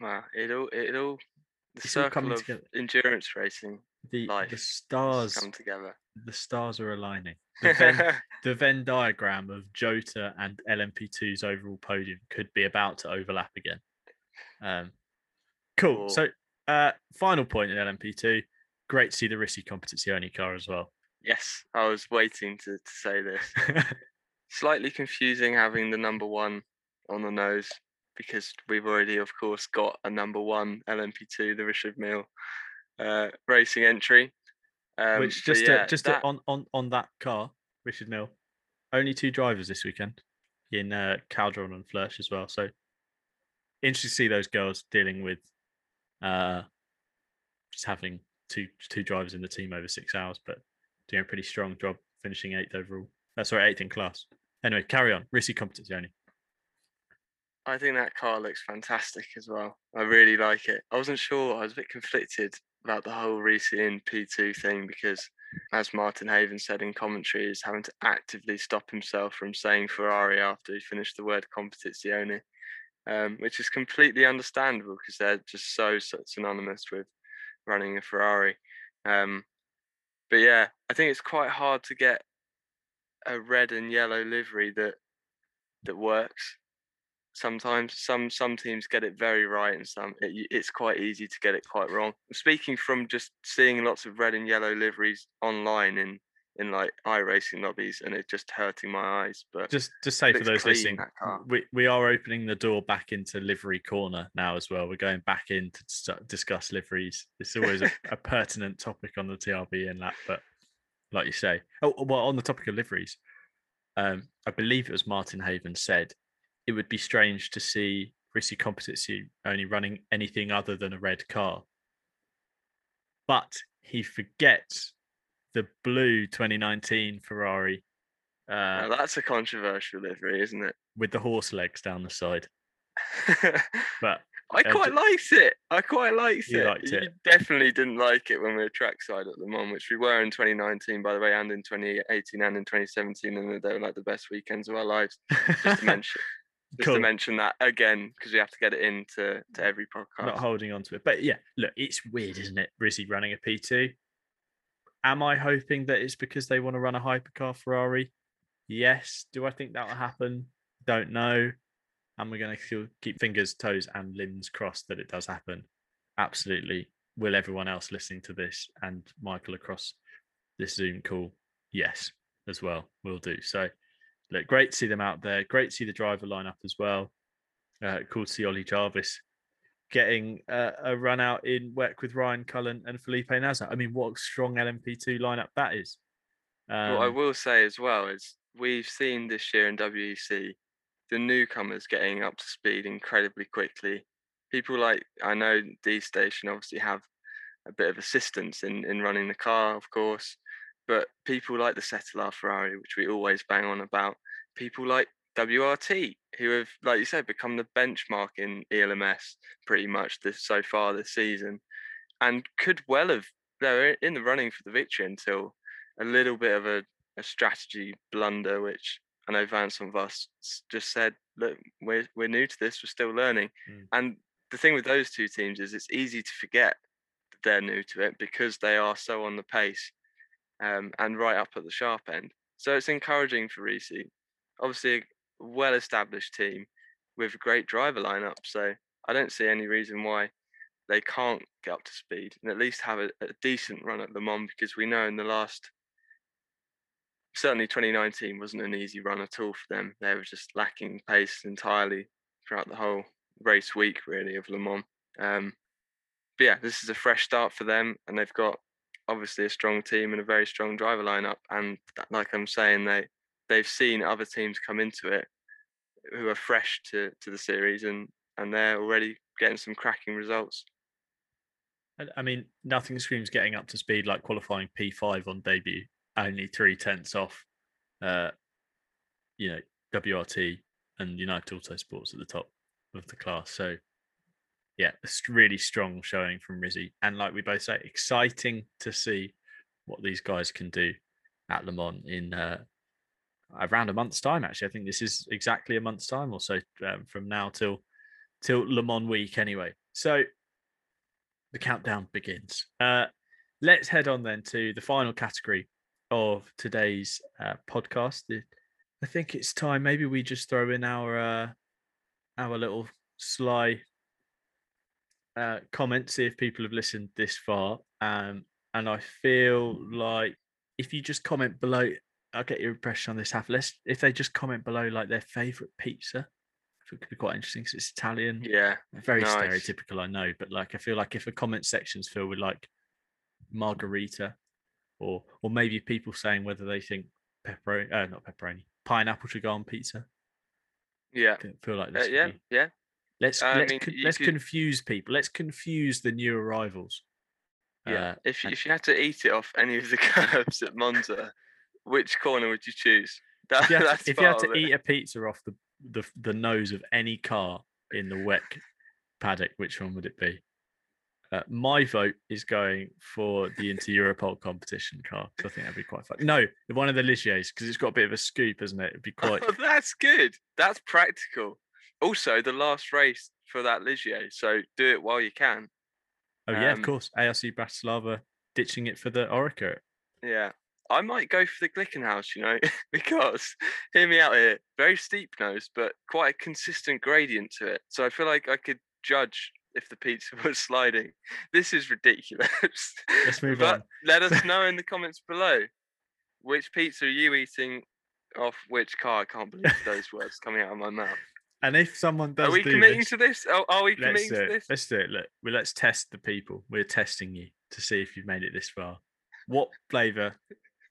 Wow, it all it all the It's all circle coming of together. endurance racing the Life the stars come together. the stars are aligning. The Venn, <laughs> the Venn diagram of Jota and LMP2's overall podium could be about to overlap again. Um, cool. Cool. So, uh, final point in LMP2. Great to see the Risi Competizione car as well. yes, I was waiting to, to say this. <laughs> Slightly confusing having the number one on the nose because we've already, of course, got a number one LMP2, the Richard Mille uh, racing entry. Um, Which just yeah, to, just that- to, on on on that car, Richard Mille, only two drivers this weekend in uh, Calderon and Flörsch as well. So interesting to see those girls dealing with uh, just having two two drivers in the team over six hours, but doing a pretty strong job finishing eighth overall. That's sorry, eighth in class. Anyway, carry on. Risky Risi Competizione. I think that car looks fantastic as well. I really like it. I wasn't sure. I was a bit conflicted about the whole and P2 thing because, as Martin Haven said in commentary, he's having to actively stop himself from saying Ferrari after he finished the word competizione, um, which is completely understandable because they're just so, so synonymous with running a Ferrari. Um, but yeah, I think it's quite hard to get a red and yellow livery that that works. Sometimes some some teams get it very right, and some it, it's quite easy to get it quite wrong. Speaking from just seeing lots of red and yellow liveries online in in like racing lobbies, and it just hurting my eyes. But just just say for those clean, listening, we, we are opening the door back into livery corner now as well. We're going back in to discuss liveries. It's always a, a <laughs> pertinent topic on the TRB in that, but like you say, oh well, on the topic of liveries, um, I believe it was Martin Haven said it would be strange to see Risi Composites only running anything other than a red car, but he forgets the blue 2019 Ferrari. Uh, Now, that's a controversial livery, isn't it? with the horse legs down the side. <laughs> But I Uh, quite d- liked it. I quite liked it. liked You it. definitely didn't like it when we were trackside at Le Mans, which we were in 2019, by the way, and in 2018 and in 2017, and they were like the best weekends of our lives. Just to <laughs> mention, just Cool. to mention that again, because we have to get it into to mm. every podcast. not holding on to it. But yeah, look, it's weird, isn't it? Risi running a P2. Am I hoping that it's because they want to run a hypercar Ferrari? Yes. Do I think that will happen? Don't know. And we're going to keep fingers, toes, and limbs crossed that it does happen. Absolutely. Will everyone else listening to this and Michael across this Zoom call? Yes, as well. We'll do. So, look, great to see them out there. Great to see the driver lineup as well. Uh, cool to see Ollie Jarvis getting uh, a run out in work with Ryan Cullen and Felipe Nasr. I mean, what a strong LMP2 lineup that is. Um, what I will say as well is we've seen this year in WEC the newcomers getting up to speed incredibly quickly. People like I know D Station obviously have a bit of assistance in in running the car, of course, but people like the Cetilar Ferrari, which we always bang on about, people like WRT, who have, like you said, become the benchmark in ELMS pretty much this so far this season, and could well have they're in the running for the victory until a little bit of a, a strategy blunder, which I know Vance and Voss just said, look, we're we're new to this, we're still learning. Mm. And the thing with those two teams is it's easy to forget that they're new to it because they are so on the pace um, and right up at the sharp end. So it's encouraging for Reese. Obviously, a well-established team with a great driver lineup. So I don't see any reason why they can't get up to speed and at least have a, a decent run at Le Mans because we know in the last certainly 2019 wasn't an easy run at all for them. They were just lacking pace entirely throughout the whole race week, really, of Le Mans. Um, but yeah, this is a fresh start for them, and they've got obviously a strong team and a very strong driver lineup. And like I'm saying, they they've seen other teams come into it who are fresh to to the series, and and they're already getting some cracking results. I- I mean, nothing screams getting up to speed like qualifying P5 on debut, only three tenths off, uh, you know, WRT and United Autosports at the top of the class. So, yeah, it's really strong showing from Risi. And like we both say, exciting to see what these guys can do at Le Mans in uh, around a month's time. Actually, I think this is exactly a month's time or so um, from now till till Le Mans week. Anyway, so the countdown begins. Uh, let's head on then to the final category of today's uh, podcast. I think it's time. Maybe we just throw in our uh, our little sly uh, comment, see if people have listened this far. Um, and I feel like if you just comment below, I'll get your impression on this. Half let's if they just comment below like their favorite pizza. It could be quite interesting because it's Italian Yeah, very Nice. stereotypical i know but like i feel like if a comment section's filled with like margarita or or maybe people saying whether they think pepperoni uh, not pepperoni pineapple should go on pizza yeah, I feel like uh, this could yeah, be- yeah. Let's I let's mean, con- let's could- confuse people let's confuse the new arrivals Yeah. Uh, if you, and- if you had to eat it off any of the <laughs> curbs at Monza, which corner would you choose? <laughs> That, if you had to, if you had to eat a pizza off the, the the nose of any car in the WEC paddock, which one would it be? Uh, my vote is going for the Inter Europol competition car I think that'd be quite fun. No, one of the Ligiers because it's got a bit of a scoop, isn't it? It'd be <laughs> quite. Oh, that's good. That's practical. Also, the last race for that Ligier, so do it while you can. Oh yeah, of um, course. ARC Bratislava ditching it for the Oreca. Yeah. I might go for the Glickenhaus, you know, <laughs> because hear me out here, very steep nose, but quite a consistent gradient to it. So I feel like I could judge if the pizza <laughs> was sliding. This is ridiculous. Let's move but on. let us <laughs> know in the comments below which pizza are you eating off which car? I can't believe those words coming out of my mouth. And if someone does Are we do committing this, to this? Oh, are we committing to this? Let's do it. Look, well, let's test the people. We're testing you to see if you've made it this far. What flavour,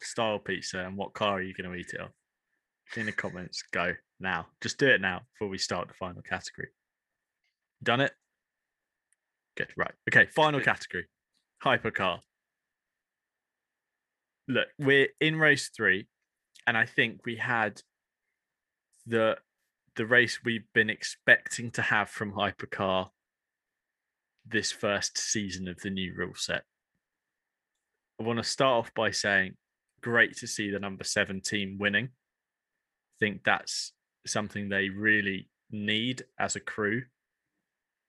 style pizza, and what car are you going to eat it on? In the comments, go now. Just do it now before we start the final category. Done it? Good. Right. Okay. Final category hypercar. Look, we're in race three, and I think we had the the race we've been expecting to have from hypercar this first season of the new rule set. I want to start off by saying great to see the number seven team winning. I think that's something they really need as a crew,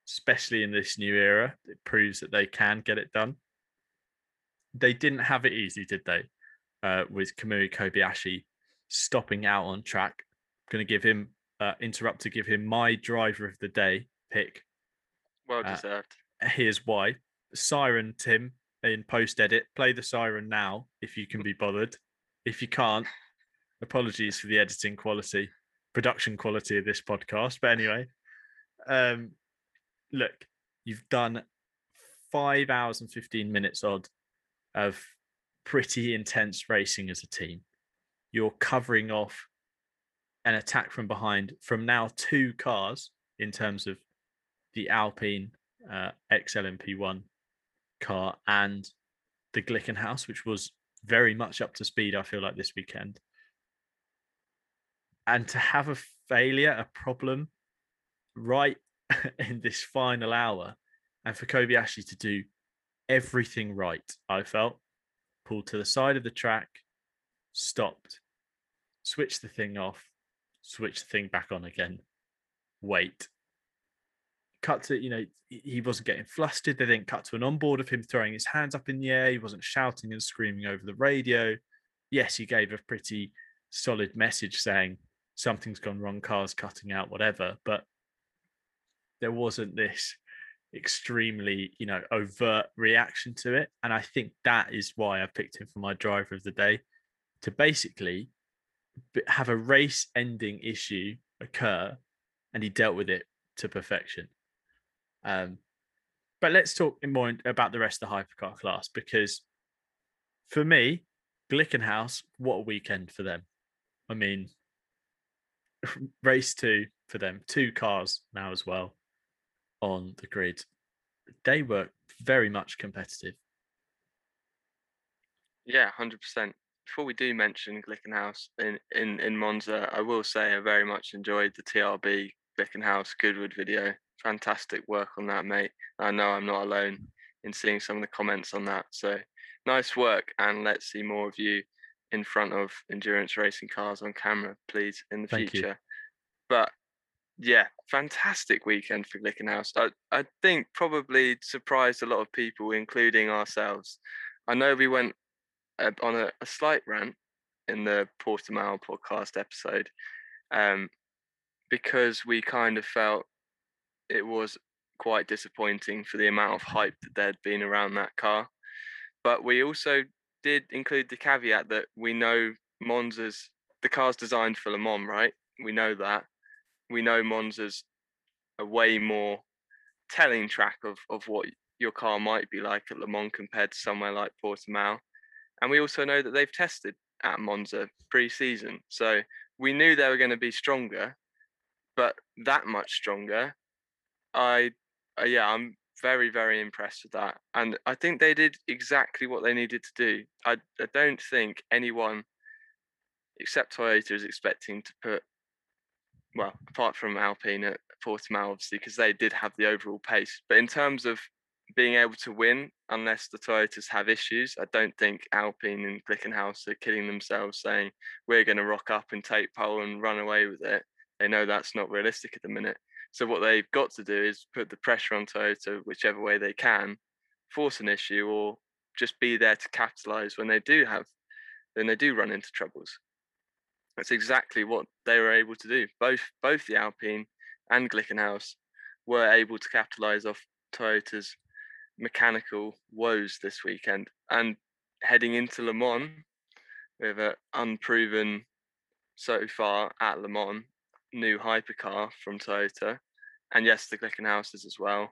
especially in this new era. It proves that they can get it done. They didn't have it easy, did they? Uh, with Kamui Kobayashi stopping out on track. going to give him, uh, interrupt to give him my driver of the day pick Well Uh, deserved. here's why. Siren Tim in post edit. Play the siren now if you can be bothered. If you can't, apologies for the editing quality, production quality of this podcast. But anyway, um, look, you've done five hours and 15 minutes odd of pretty intense racing as a team. You're covering off an attack from behind from now two cars in terms of the Alpine uh, XLMP1 car and the Glickenhaus, which was very much up to speed, I feel like, this weekend. And to have a failure, a problem right <laughs> in this final hour, and for Kobayashi to do everything right, I felt pulled to the side of the track, stopped, switched the thing off, switched the thing back on again, wait, cut to you know he- wasn't getting flustered. They didn't cut to an onboard of him throwing his hands up in the air. He wasn't shouting and screaming over the radio. Yes, he gave a pretty solid message saying something's gone wrong, cars cutting out, whatever. But there wasn't this extremely you know overt reaction to it, and I think that is why I picked him for my driver of the day to basically have a race-ending issue occur, and he dealt with it to perfection. Um, but let's talk more about the rest of the hypercar class because for me, Glickenhaus, what a weekend for them. I mean, <laughs> race two for them, two cars now as well on the grid. They were very much competitive. Yeah, hundred percent. Before we do mention Glickenhaus in, in in Monza, I will say I very much enjoyed the TRB Glickenhaus Goodwood video. Fantastic work on that, mate. I know I'm not alone in seeing some of the comments on that. So nice work, and let's see more of you in front of endurance racing cars on camera, please, in the Thank you. future. But yeah, fantastic weekend for Glickenhaus. I, I think probably surprised a lot of people, including ourselves. I know we went uh, on a, a slight rant in the Portimao podcast episode um, because we kind of felt it was quite disappointing for the amount of hype that there'd been around that car. But we also did include the caveat that we know Monza's the car's designed for Le Mans, right? We know that. We know Monza's a way more telling track of of what your car might be like at Le Mans compared to somewhere like Portimao. And we also know that they've tested at Monza pre-season. So we knew they were going to be stronger, but that much stronger. I, uh, yeah, I'm very, very impressed with that. And I think they did exactly what they needed to do. I, I don't think anyone except Toyota is expecting to put, well, apart from Alpine at Portimao, obviously, because they did have the overall pace. But in terms of being able to win, unless the Toyotas have issues, I don't think Alpine and Glickenhaus are killing themselves saying we're going to rock up and take pole and run away with it. They know that's not realistic at the minute. So what they've got to do is put the pressure on Toyota whichever way they can, force an issue, or just be there to capitalize when they do have then they do run into troubles. That's exactly what they were able to do. Both both the Alpine and Glickenhaus were able to capitalize off Toyota's mechanical woes this weekend. And heading into Le Mans with an unproven so far at Le Mans new hypercar from Toyota. And yes, the Glickenhauses as well.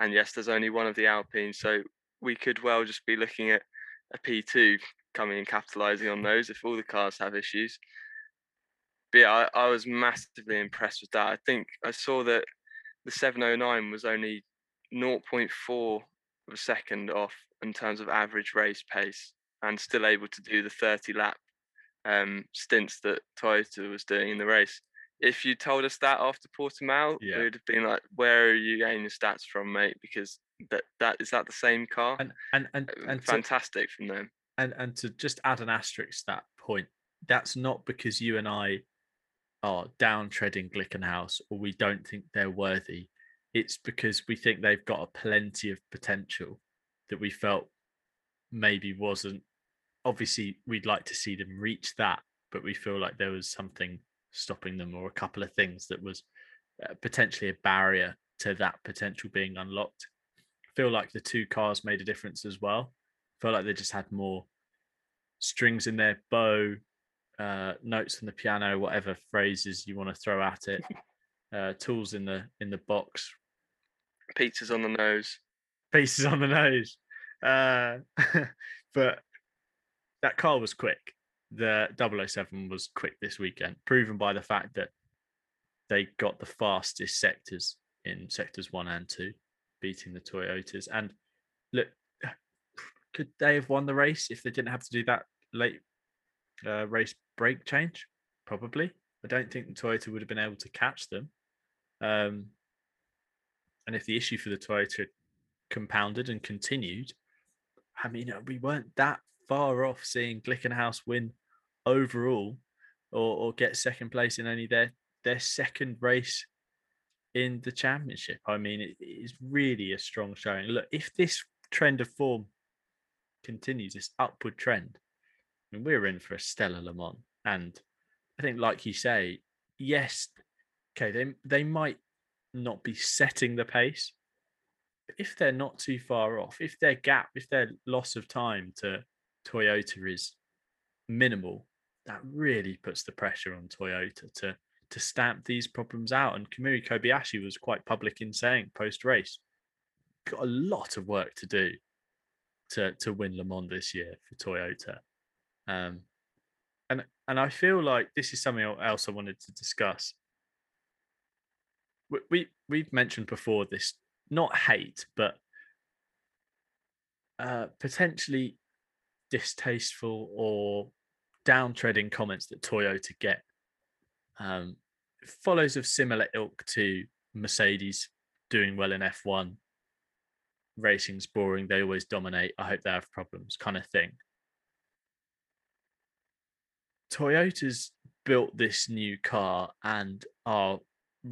And yes, there's only one of the Alpines. So we could well just be looking at a P2 coming and capitalizing on those if all the cars have issues. But yeah, I, I was massively impressed with that. I think I saw that the 709 was only 0.4 of a second off in terms of average race pace and still able to do the 30 lap um, stints that Toyota was doing in the race. If you told us that after Portimao, Yeah. we would have been like, "Where are you getting the stats from, mate?" Because that that is that the same car. And and and Uh, and to, Fantastic from them. and and to just add an asterisk to that point, that's not because you and I are downtreading Glickenhaus or we don't think they're worthy. It's because we think they've got a plenty of potential that we felt maybe wasn't. Obviously, we'd like to see them reach that, but we feel like there was something stopping them or a couple of things that was uh, potentially a barrier to that potential being unlocked. I feel like the two cars made a difference as well. I feel like they just had more strings in their bow, uh, notes on the piano, whatever phrases you want to throw at it, <laughs> uh, tools in the in the box, Pizzas on the nose. pieces on the nose. Uh, <laughs> but that car was quick. The 007 was quick this weekend, proven by the fact that they got the fastest sectors in sectors one and two, beating the Toyotas. And look, <sighs> could they have won the race if they didn't have to do that late uh, race brake change? Probably. I don't think the Toyota would have been able to catch them. Um, and if the issue for the Toyota compounded and continued, I mean, uh, we weren't that far off seeing Glickenhaus win overall or, or get second place in only their their second race in the championship. I mean, it is really a strong showing. Look, if this trend of form continues, this upward trend, I mean, we're in for a stellar Le Mans. And I think, like you say, yes, okay, they they might not be setting the pace, but if they're not too far off, if their gap, if their loss of time to Toyota is minimal, that really puts the pressure on Toyota to to stamp these problems out. And Kamui Kobayashi was quite public in saying post race, got a lot of work to do to to win Le Mans this year for Toyota. Um, and and I feel like this is something else I wanted to discuss. We, we we've mentioned before this not hate, but uh, potentially distasteful or downtreading comments that Toyota get um, follows of similar ilk to Mercedes doing well in F1. Racing's boring, they always dominate. I hope they have problems, kind of thing. Toyota's built this new car and are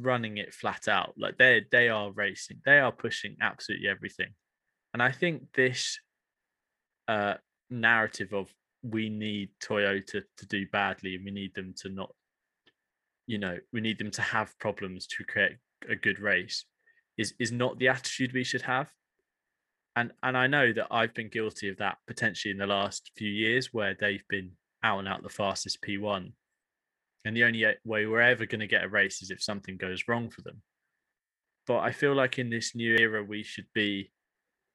running it flat out. Like they they are racing, they are pushing absolutely everything. And I think this uh, narrative of we need Toyota to do badly and we need them to not, you know, we need them to have problems to create a good race is is not the attitude we should have. And and I know that I've been guilty of that potentially in the last few years where they've been out and out the fastest P1. And the only uh, way we're ever going to get a race is if something goes wrong for them. But I feel like in this new era, we should be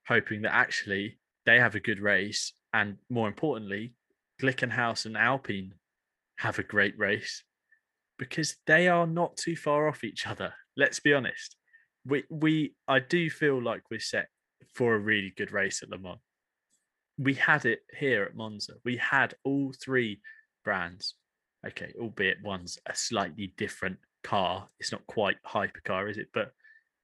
hoping that actually they have a good race. And more importantly, Glickenhaus and Alpine have a great race because they are not too far off each other. Let's be honest. We, we, I do feel like we're set for a really good race at Le Mans. We had it here at Monza. We had all three brands okay, albeit one's a slightly different car. It's not quite hypercar, is it? But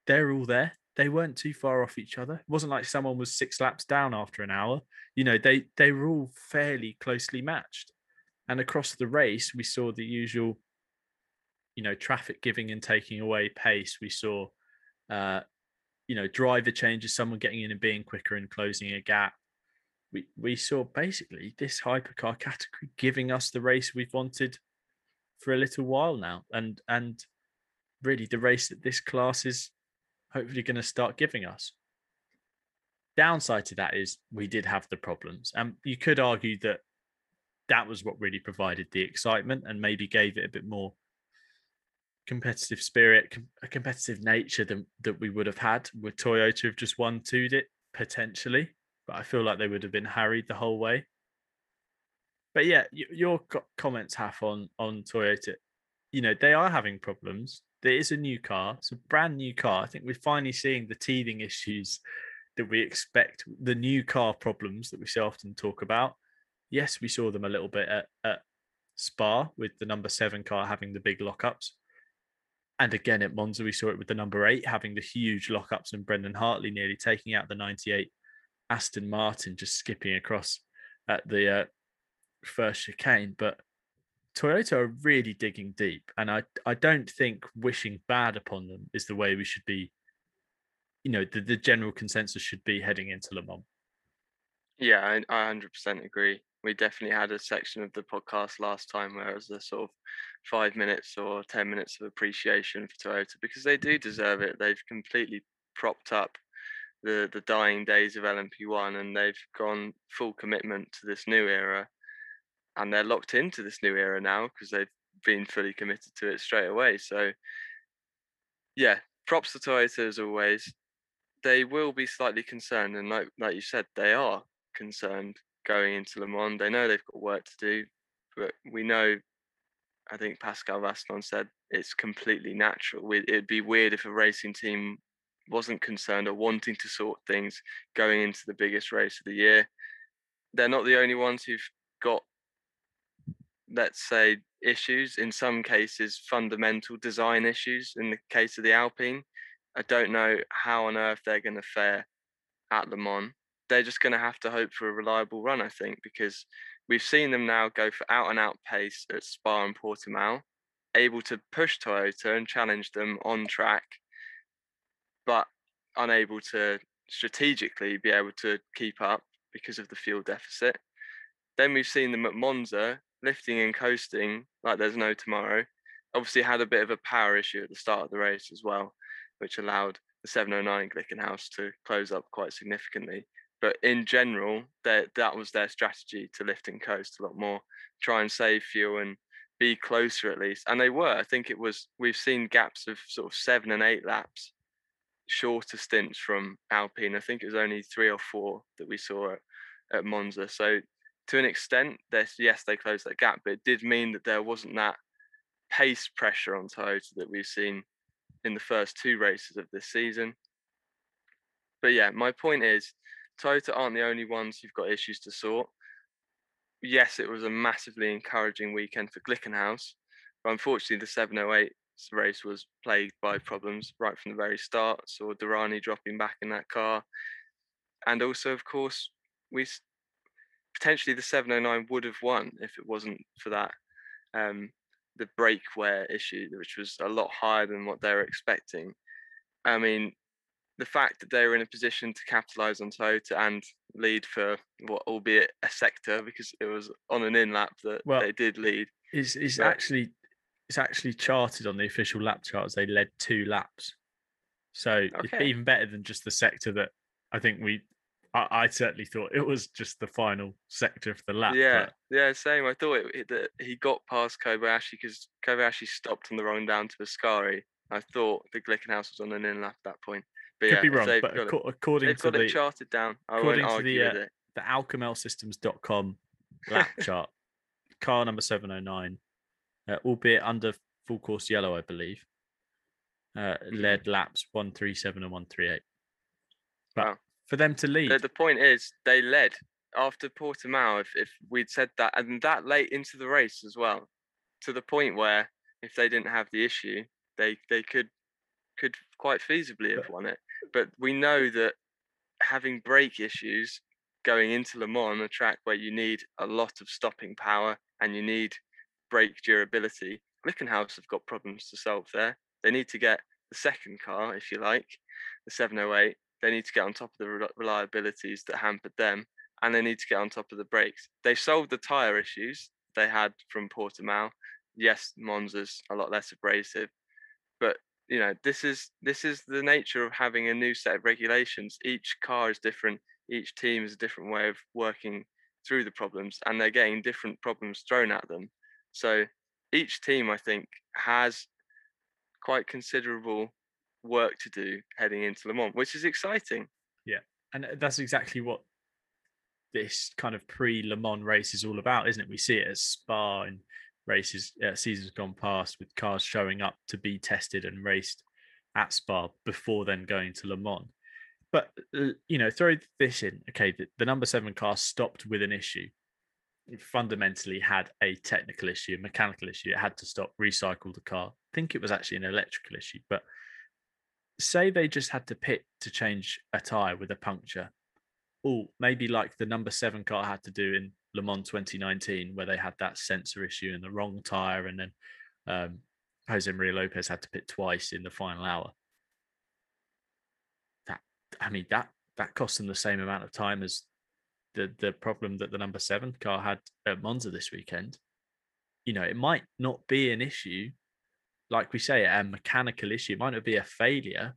they're all there. They weren't too far off each other. It wasn't like someone was six laps down after an hour. You know, they they were all fairly closely matched. And across the race, we saw the usual, you know, traffic giving and taking away pace. We saw, uh, you know, driver changes, someone getting in and being quicker and closing a gap. We we saw basically this hypercar category giving us the race we've wanted for a little while now, and and really the race that this class is hopefully going to start giving us. Downside to that is we did have the problems, and you could argue that that was what really provided the excitement and maybe gave it a bit more competitive spirit, a competitive nature than that we would have had. Would Toyota have just one twoed it potentially? But I feel like they would have been harried the whole way. But yeah, your co- comments, Half on on Toyota, you know they are having problems. There is a new car, it's a brand new car. I think we're finally seeing the teething issues that we expect, the new car problems that we so often talk about. Yes, we saw them a little bit at, at Spa with the number seven car having the big lockups. And again at Monza, we saw it with the number eight having the huge lockups and Brendan Hartley nearly taking out the 98 Aston Martin, just skipping across at the uh, first chicane. But Toyota are really digging deep. And I, I don't think wishing bad upon them is the way we should be. You know, the, the general consensus should be heading into Le Mans. Yeah, I, I 100% agree. We definitely had a section of the podcast last time where it was a sort of five minutes or 10 minutes of appreciation for Toyota because they do deserve it. They've completely propped up the, the dying days of LMP1 and they've gone full commitment to this new era. And they're locked into this new era now because they've been fully committed to it straight away. So, yeah, props to Toyota as always. They will be slightly concerned, and like like you said, they are concerned going into Le Mans. They know they've got work to do, but we know. I think Pascal Vasselon said it's completely natural. It'd be weird if a racing team wasn't concerned or wanting to sort things going into the biggest race of the year. They're not the only ones who've got, let's say, issues. In some cases, fundamental design issues. In the case of the Alpine, I don't know how on earth they're going to fare at Le Mans they're just going to have to hope for a reliable run, I think, because we've seen them now go for out and out pace at Spa and Portimao, able to push Toyota and challenge them on track, but unable to strategically be able to keep up because of the fuel deficit. Then we've seen them at Monza lifting and coasting like there's no tomorrow. Obviously, had a bit of a power issue at the start of the race as well, which allowed the 709 Glickenhaus to close up quite significantly. But in general, that that was their strategy to lift and coast a lot more, try and save fuel and be closer at least. And they were. I think it was. We've seen gaps of sort of seven and eight laps, shorter stints from Alpine. I think it was only three or four that we saw at, at Monza. So to an extent, yes, they closed that gap, but it did mean that there wasn't that pace pressure on Toyota that we've seen in the first two races of this season. But yeah, my point is Toyota aren't the only ones who've got issues to sort. Yes, it was a massively encouraging weekend for Glickenhaus, but unfortunately, the 708 race was plagued by problems right from the very start. Saw Derani dropping back in that car, and also, of course, we potentially the 709 would have won if it wasn't for that um, the brake wear issue, which was a lot higher than what they were expecting. I mean, the fact that they were in a position to capitalize on Toyota and lead for what, albeit a sector, because it was on an in lap that well, they did lead. Is is actually it's actually charted on the official lap charts. They led two laps, so okay. it's even better than just the sector that I think we. I, I, certainly thought it was just the final sector of the lap. Yeah, but... yeah, same. I thought it, it, that he got past Kobayashi because Kobayashi stopped on the run down to Ascari. I thought the Glickenhaus was on an in lap at that point. But Could yeah, be wrong, but ac- according they've to got the, it charted down. I according to the uh, the alkamelsystems.com lap <laughs> chart, car number 709, uh, albeit under full course yellow, I believe, uh, led laps 137 and 138. But wow. for them to lead. The, the point is, they led after Portimao, if, if we'd said that, and that late into the race as well, to the point where if they didn't have the issue, they, they could could quite feasibly have won it. But we know that having brake issues going into Le Mans, a track where you need a lot of stopping power and you need brake durability, Glickenhaus have got problems to solve there. They need to get the second car, if you like, the 708. They need to get on top of the reliabilities that hampered them. and they need to get on top of the brakes. They solved the tyre issues they had from Portimao. Yes, Monza's a lot less abrasive, but you know this is this is the nature of having a new set of regulations. Each car is different. Each team is a different way of working through the problems, and they're getting different problems thrown at them. So each team, I think, has quite considerable work to do heading into Le Mans, which is exciting. Yeah, and that's exactly what this kind of pre Le Mans race is all about, isn't it? We see it as Spa and races, uh, seasons gone past, with cars showing up to be tested and raced at Spa before then going to Le Mans. But uh, you know, throw this in. Okay, the, the number seven car stopped with an issue. Fundamentally had a technical issue, a mechanical issue. It had to stop, recycle the car. I think it was actually an electrical issue, but say they just had to pit to change a tire with a puncture Or maybe like the number seven car had to do in Le Mans 2019, where they had that sensor issue and the wrong tire, and then um, Jose Maria Lopez had to pit twice in the final hour. That I mean that that cost them the same amount of time as the the problem that the number seven car had at Monza this weekend. You know, it might not be an issue, like we say, a mechanical issue. It might not be a failure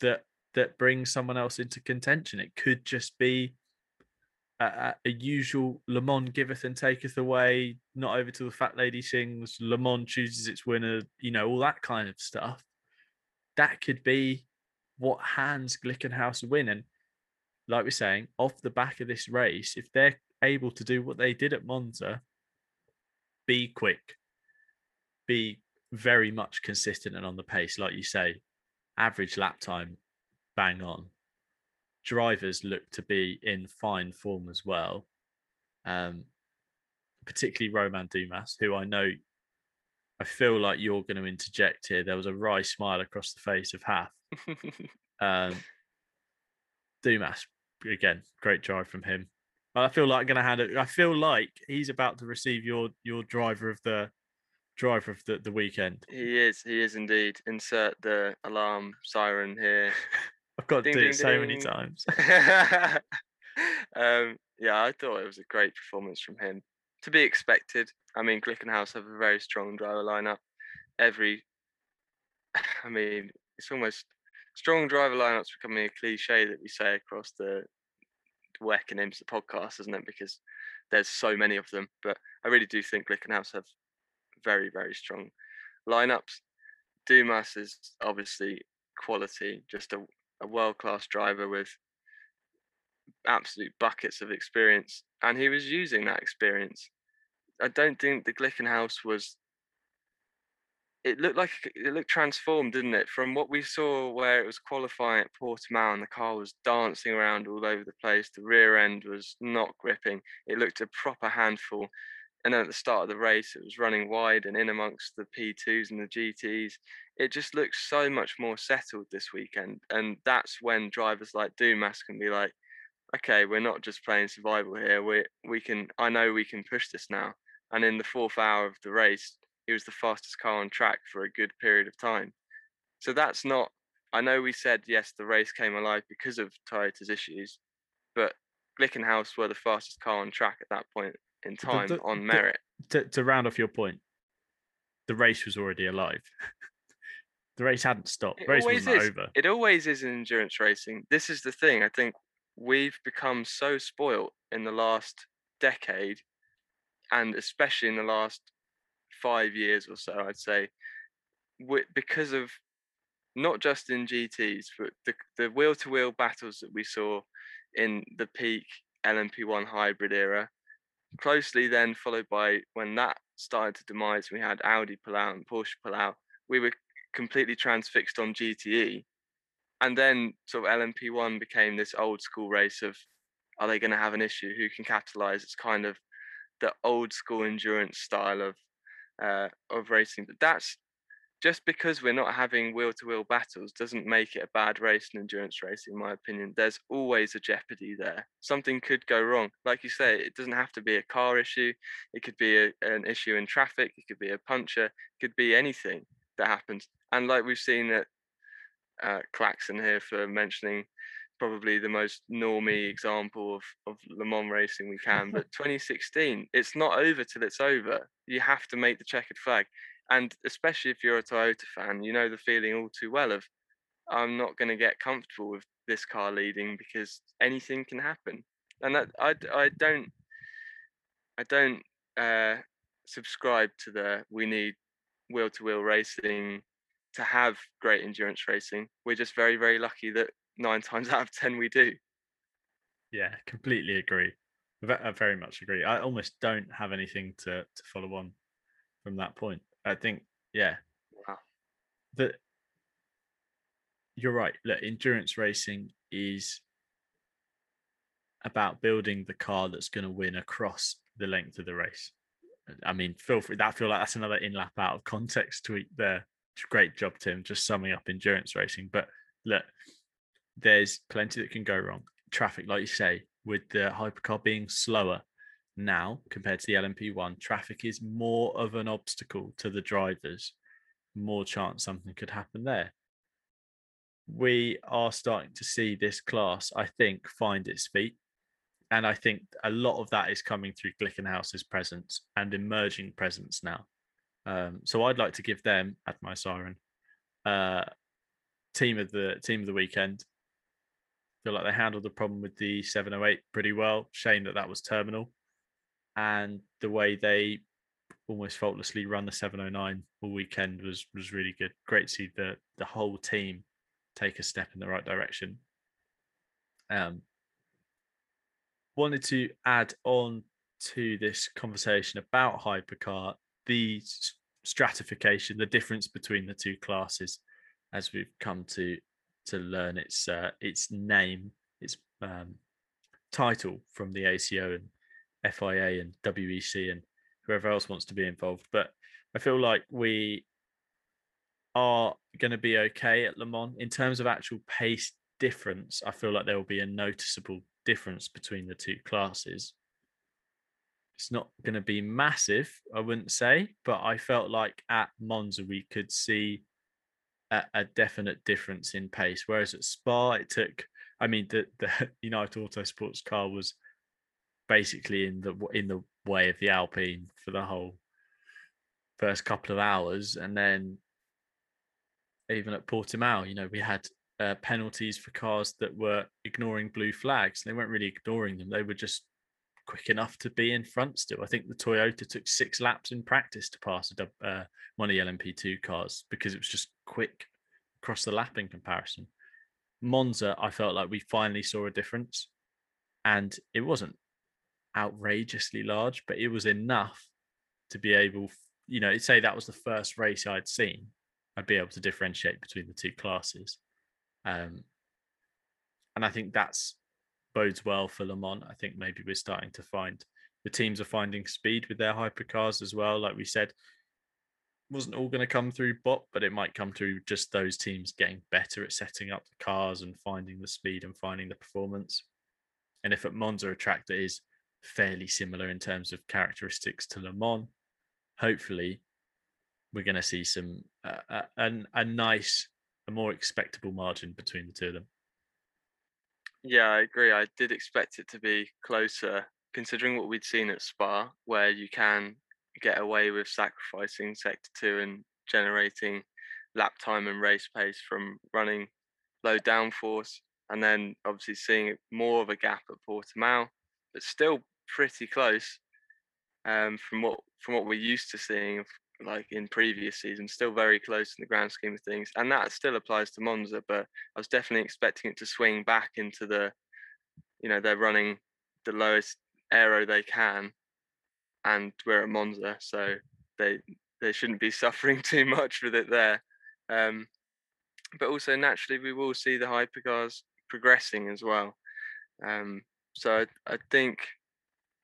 that that brings someone else into contention. It could just be a, a, usual Le Mans giveth and taketh away, not over till the fat lady sings, Le Mans chooses its winner, you know, all that kind of stuff. That could be what hands Glickenhaus win. And like we're saying, off the back of this race, if they're able to do what they did at Monza, be quick, be very much consistent and on the pace, like you say, average lap time bang on. Drivers look to be in fine form as well. Um, particularly Romain Dumas, who I know I feel like you're going to interject here. There was a wry smile across the face of Haff. <laughs> um, Dumas, again, great drive from him. I feel like I'm to hand it. I feel like he's about to receive your your driver of the driver of the, the weekend. He is. He is indeed. Insert the alarm siren here. <laughs> I've got to ding, do ding, it so ding. many times. <laughs> um, yeah, I thought it was a great performance from him. To be expected. I mean, Glickenhaus have a very strong driver lineup. Every, <sighs> I mean, it's almost strong driver lineups becoming a cliche that we say across the WEC and IMSA podcast, isn't it? Because there's so many of them. But I really do think Glickenhaus have very, very strong lineups. Dumas is obviously quality, just a, a world class driver with absolute buckets of experience, and he was using that experience. I don't think the Glickenhaus was. It looked like it looked transformed, didn't it? From what we saw, where it was qualifying at Portimao and the car was dancing around all over the place, the rear end was not gripping. It looked a proper handful. And then at the start of the race, it was running wide and in amongst the P2s and the GTs it just looks so much more settled this weekend. And that's when drivers like Dumas can be like, okay, we're not just playing survival here. We we can I know we can push this now. And in the fourth hour of the race, he was the fastest car on track for a good period of time. So that's not I know we said yes, the race came alive because of Toyota's issues, but Glickenhaus were the fastest car on track at that point in time the, the, on merit. To, to round off your point, the race was already alive. <laughs> The race hadn't stopped. The race wasn't is. over. It always is in endurance racing. This is the thing. I think we've become so spoilt in the last decade, and especially in the last five years or so, I'd say, because of not just in GTs, but the the wheel to wheel battles that we saw in the peak LMP1 hybrid era, closely then followed by when that started to demise, we had Audi pull out and Porsche pull out. We were completely transfixed on GTE. And then sort of LMP1 became this old school race of are they going to have an issue? Who can capitalize? It's kind of the old school endurance style of uh, of racing. But that's just because we're not having wheel to wheel battles doesn't make it a bad race in endurance racing, in my opinion. There's always a jeopardy there. Something could go wrong. Like you say, it doesn't have to be a car issue. It could be a, an issue in traffic. It could be a puncture. It could be anything that happens. And like we've seen at uh, Claxon here for mentioning probably the most normie example of, of Le Mans racing we can. But <laughs> 2016, it's not over till it's over. You have to make the checkered flag. And especially if you're a Toyota fan, you know the feeling all too well of I'm not going to get comfortable with this car leading because anything can happen. And that I, I don't I don't uh, subscribe to the we need wheel to wheel racing to have great endurance racing. We're just very very lucky that nine <laughs> times out of ten we do. Yeah, completely agree. I very much agree. I almost don't have anything to to follow on from that point. I think, yeah, wow. that you're right. Look, endurance racing is about building the car that's going to win across the length of the race. I mean, feel free. That feel like that's another in lap out of context tweet there. Great job, Tim, just summing up endurance racing. But look, there's plenty that can go wrong. Traffic, like you say, with the hypercar being slower now compared to the LMP1, traffic is more of an obstacle to the drivers. More chance something could happen there. We are starting to see this class, I think, find its feet. And I think a lot of that is coming through Glickenhaus's presence and emerging presence now. Um, so I'd like to give them at my siren uh, team of the team of the weekend feel like they handled the problem with the 708 pretty well. Shame that that was terminal. And the way they almost faultlessly run the 709 all weekend was was really good. Great to see the the whole team take a step in the right direction. Um, wanted to add on to this conversation about hypercar the stratification, the difference between the two classes, as we've come to to learn its uh, its name, its um, title from the ACO and FIA and WEC and whoever else wants to be involved. But I feel like we are going to be okay at Le Mans in terms of actual pace difference. I feel like there will be a noticeable difference between the two classes. It's not going to be massive, I wouldn't say, but I felt like at Monza we could see a, a, definite difference in pace. Whereas at Spa, it took. I mean, the <laughs> the United Autosports car was basically in the in the way of the Alpine for the whole first couple of hours, and then even at Portimao, you know, we had uh, penalties for cars that were ignoring blue flags. They weren't really ignoring them; they were just quick enough to be in front still. I think the Toyota took six laps in practice to pass a, uh, one of the LMP2 cars because it was just quick across the lap in comparison. Monza, I felt like we finally saw a difference and it wasn't outrageously large, but it was enough to be able, you know, say that was the first race I'd seen, I'd be able to differentiate between the two classes. Um, and I think that's bodes well for Le Mans. I think maybe we're starting to find the teams are finding speed with their hypercars as well. Like we said, wasn't all going to come through BoP, but it might come through just those teams getting better at setting up the cars and finding the speed and finding the performance. And if at Monza a track that is fairly similar in terms of characteristics to Le Mans, hopefully we're going to see some uh, a, a nice, a more expectable margin between the two of them. Yeah, I agree. I did expect it to be closer, considering what we'd seen at Spa, where you can get away with sacrificing sector two and generating lap time and race pace from running low downforce, and then obviously seeing more of a gap at Portimao, but still pretty close um, from what from what we're used to seeing like in previous seasons, still very close in the grand scheme of things. And that still applies to Monza, but I was definitely expecting it to swing back into the, you know, they're running the lowest aero they can, and we're at Monza, so they they shouldn't be <laughs> suffering too much with it there. Um, but also naturally, we will see the hypercars progressing as well. Um, so I, I think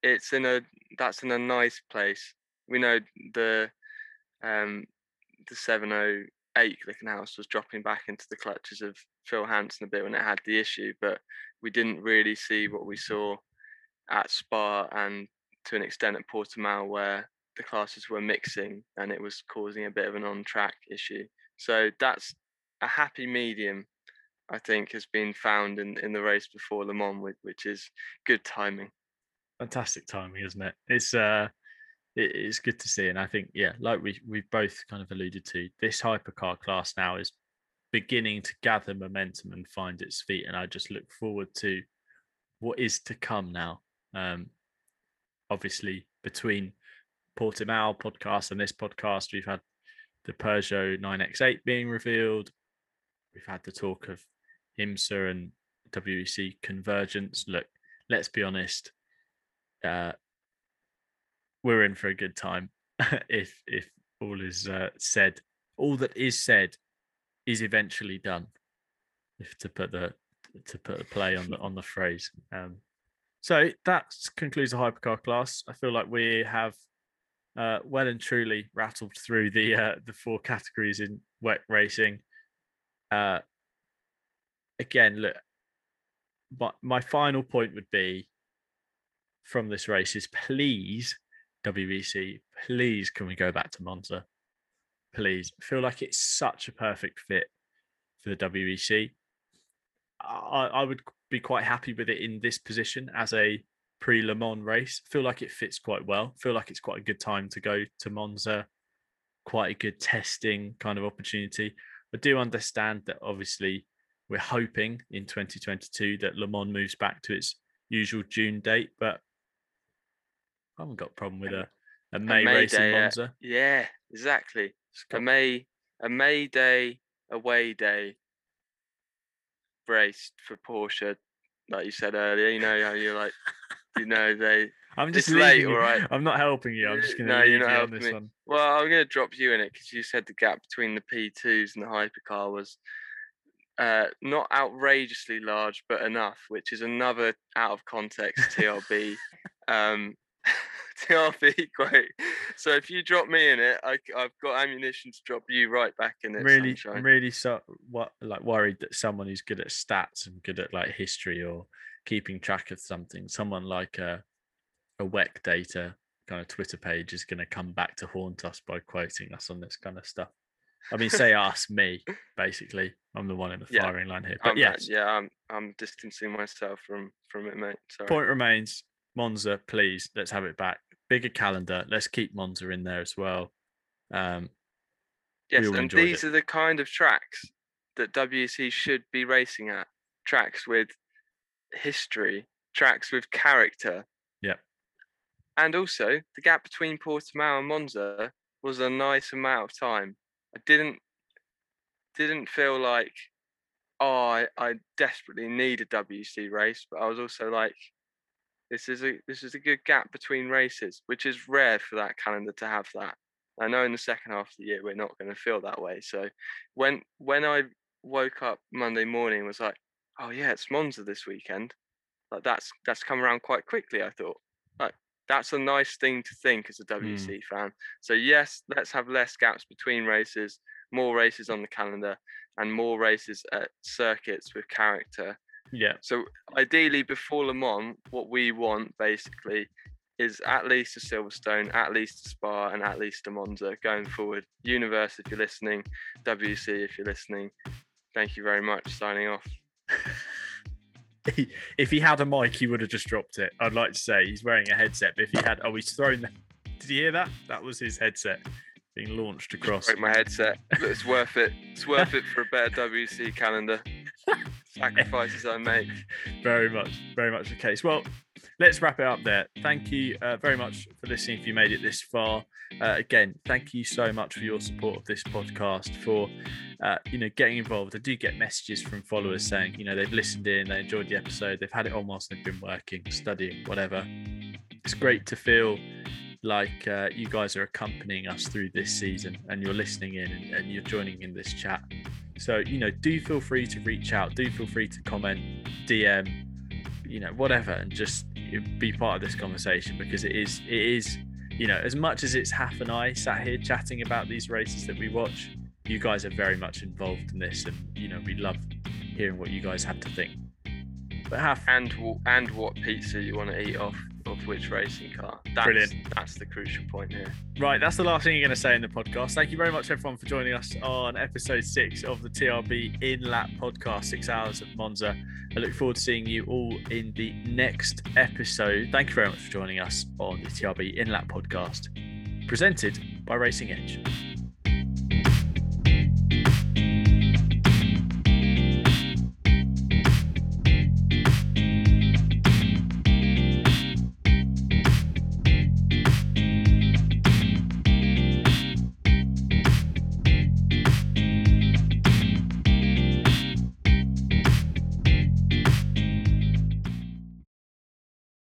it's in a that's in a nice place. We know the um, the 708 Glickenhaus was dropping back into the clutches of Phil Hanson a bit when it had the issue, but we didn't really see what we saw at Spa and to an extent at Portimao where the classes were mixing and it was causing a bit of an on-track issue. So that's a happy medium I think, has been found in, in the race before Le Mans, which is good timing. Fantastic timing, isn't it? It's uh, it, it's good to see, and I think yeah, like we we both kind of alluded to, this hypercar class now is beginning to gather momentum and find its feet, and I just look forward to what is to come now. Um, obviously, between Portimao podcast and this podcast, we've had the Peugeot 9X8 being revealed. We've had the talk of IMSA and WEC convergence. Look, let's be honest. Uh, we're in for a good time <laughs> if if all is uh, said. All that is said is eventually done. If to put the to put a play on the on the phrase. Um, so that concludes the hypercar class. I feel like we have uh, well and truly rattled through the uh, the four categories in WEC racing. Uh, again, look, my, my final point would be from this race is please, WEC, please can we go back to Monza? Please. I feel like it's such a perfect fit for the WEC. I, I would be quite happy with it in this position as a pre Le Mans race. Feel like it fits quite well. Feel like it's quite a good time to go to Monza, quite a good testing kind of opportunity. I do understand that obviously we're hoping in 2022 that Le Mans moves back to its usual June date, but I haven't got a problem with a, a May, a May race day, in Monza. yeah, exactly. A May a May day away day race for Porsche, like you said earlier. You know how you're like, you know they. <laughs> I'm just late, all right. I'm not helping you. I'm just going to no, you're not helping me. One. Well, I'm going to drop you in it because you said the gap between the P2s and the hypercar was uh, not outrageously large, but enough, which is another out of context TRB. <laughs> um, <laughs> TRB quote. So if you drop me in it, I, have got ammunition to drop you right back in it. Really, sunshine. really, so what like worried that someone who's good at stats and good at like history or keeping track of something, someone like a a WEC data kind of Twitter page is going to come back to haunt us by quoting us on this kind of stuff. I mean, say us, me, basically. I'm the one in the yeah. firing line here. But I'm, uh, yes, yeah, I'm I'm distancing myself from from it, mate. Sorry. Point remains, Monza, please, let's have it back. Bigger calendar. Let's keep Monza in there as well. Um, yes, and these it. are the kind of tracks that WEC should be racing at. Tracks with history, tracks with character. Yeah. And also, the gap between Portimao and Monza was a nice amount of time. I didn't didn't feel like oh I, I desperately need a WEC race, but I was also like this is a this is a good gap between races, which is rare for that calendar to have that. I know in the second half of the year we're not going to feel that way. So when when I woke up Monday morning was like, oh yeah, it's Monza this weekend. Like that's that's come around quite quickly. I thought like that's a nice thing to think as a WEC mm. fan. So yes, let's have less gaps between races, more races on the calendar, and more races at circuits with character. Yeah. So ideally, before Le Mans, what we want basically is at least a Silverstone, at least a Spa, and at least a Monza going forward. Universe, if you're listening, WEC, if you're listening, thank you very much. Signing off. <laughs> if he had a mic, he would have just dropped it. I'd like to say he's wearing a headset, but if he had, oh, he's thrown. The, did you hear that? That was his headset being launched across. Break my headset. It's worth it. It's worth it for a better WEC calendar. <laughs> Sacrifices I make. <laughs> Very much, very much the case. Well, let's wrap it up there. Thank you uh, very much for listening. If you made it this far, uh, again, thank you so much for your support of this podcast. For uh, you know getting involved. I do get messages from followers saying you know they've listened in, they enjoyed the episode, they've had it on whilst they've been working, studying, whatever. It's great to feel like uh, you guys are accompanying us through this season and you're listening in and, and, you're joining in this chat. So, you know, do feel free to reach out, do feel free to comment, DM, you know, whatever, and just be part of this conversation because it is, it is, you know, as much as it's Haff and I sat here chatting about these races that we watch, you guys are very much involved in this and, you know, we love hearing what you guys have to think. But Haff. and and what pizza you want to eat off of which racing car. That's, Brilliant. That's the crucial point here. Right, that's the last thing you're going to say in the podcast. Thank you very much, everyone, for joining us on episode six of the TRB In Lap podcast, six hours of Monza. I look forward to seeing you all in the next episode. Thank you very much for joining us on the TRB In Lap podcast, presented by Racing Edge.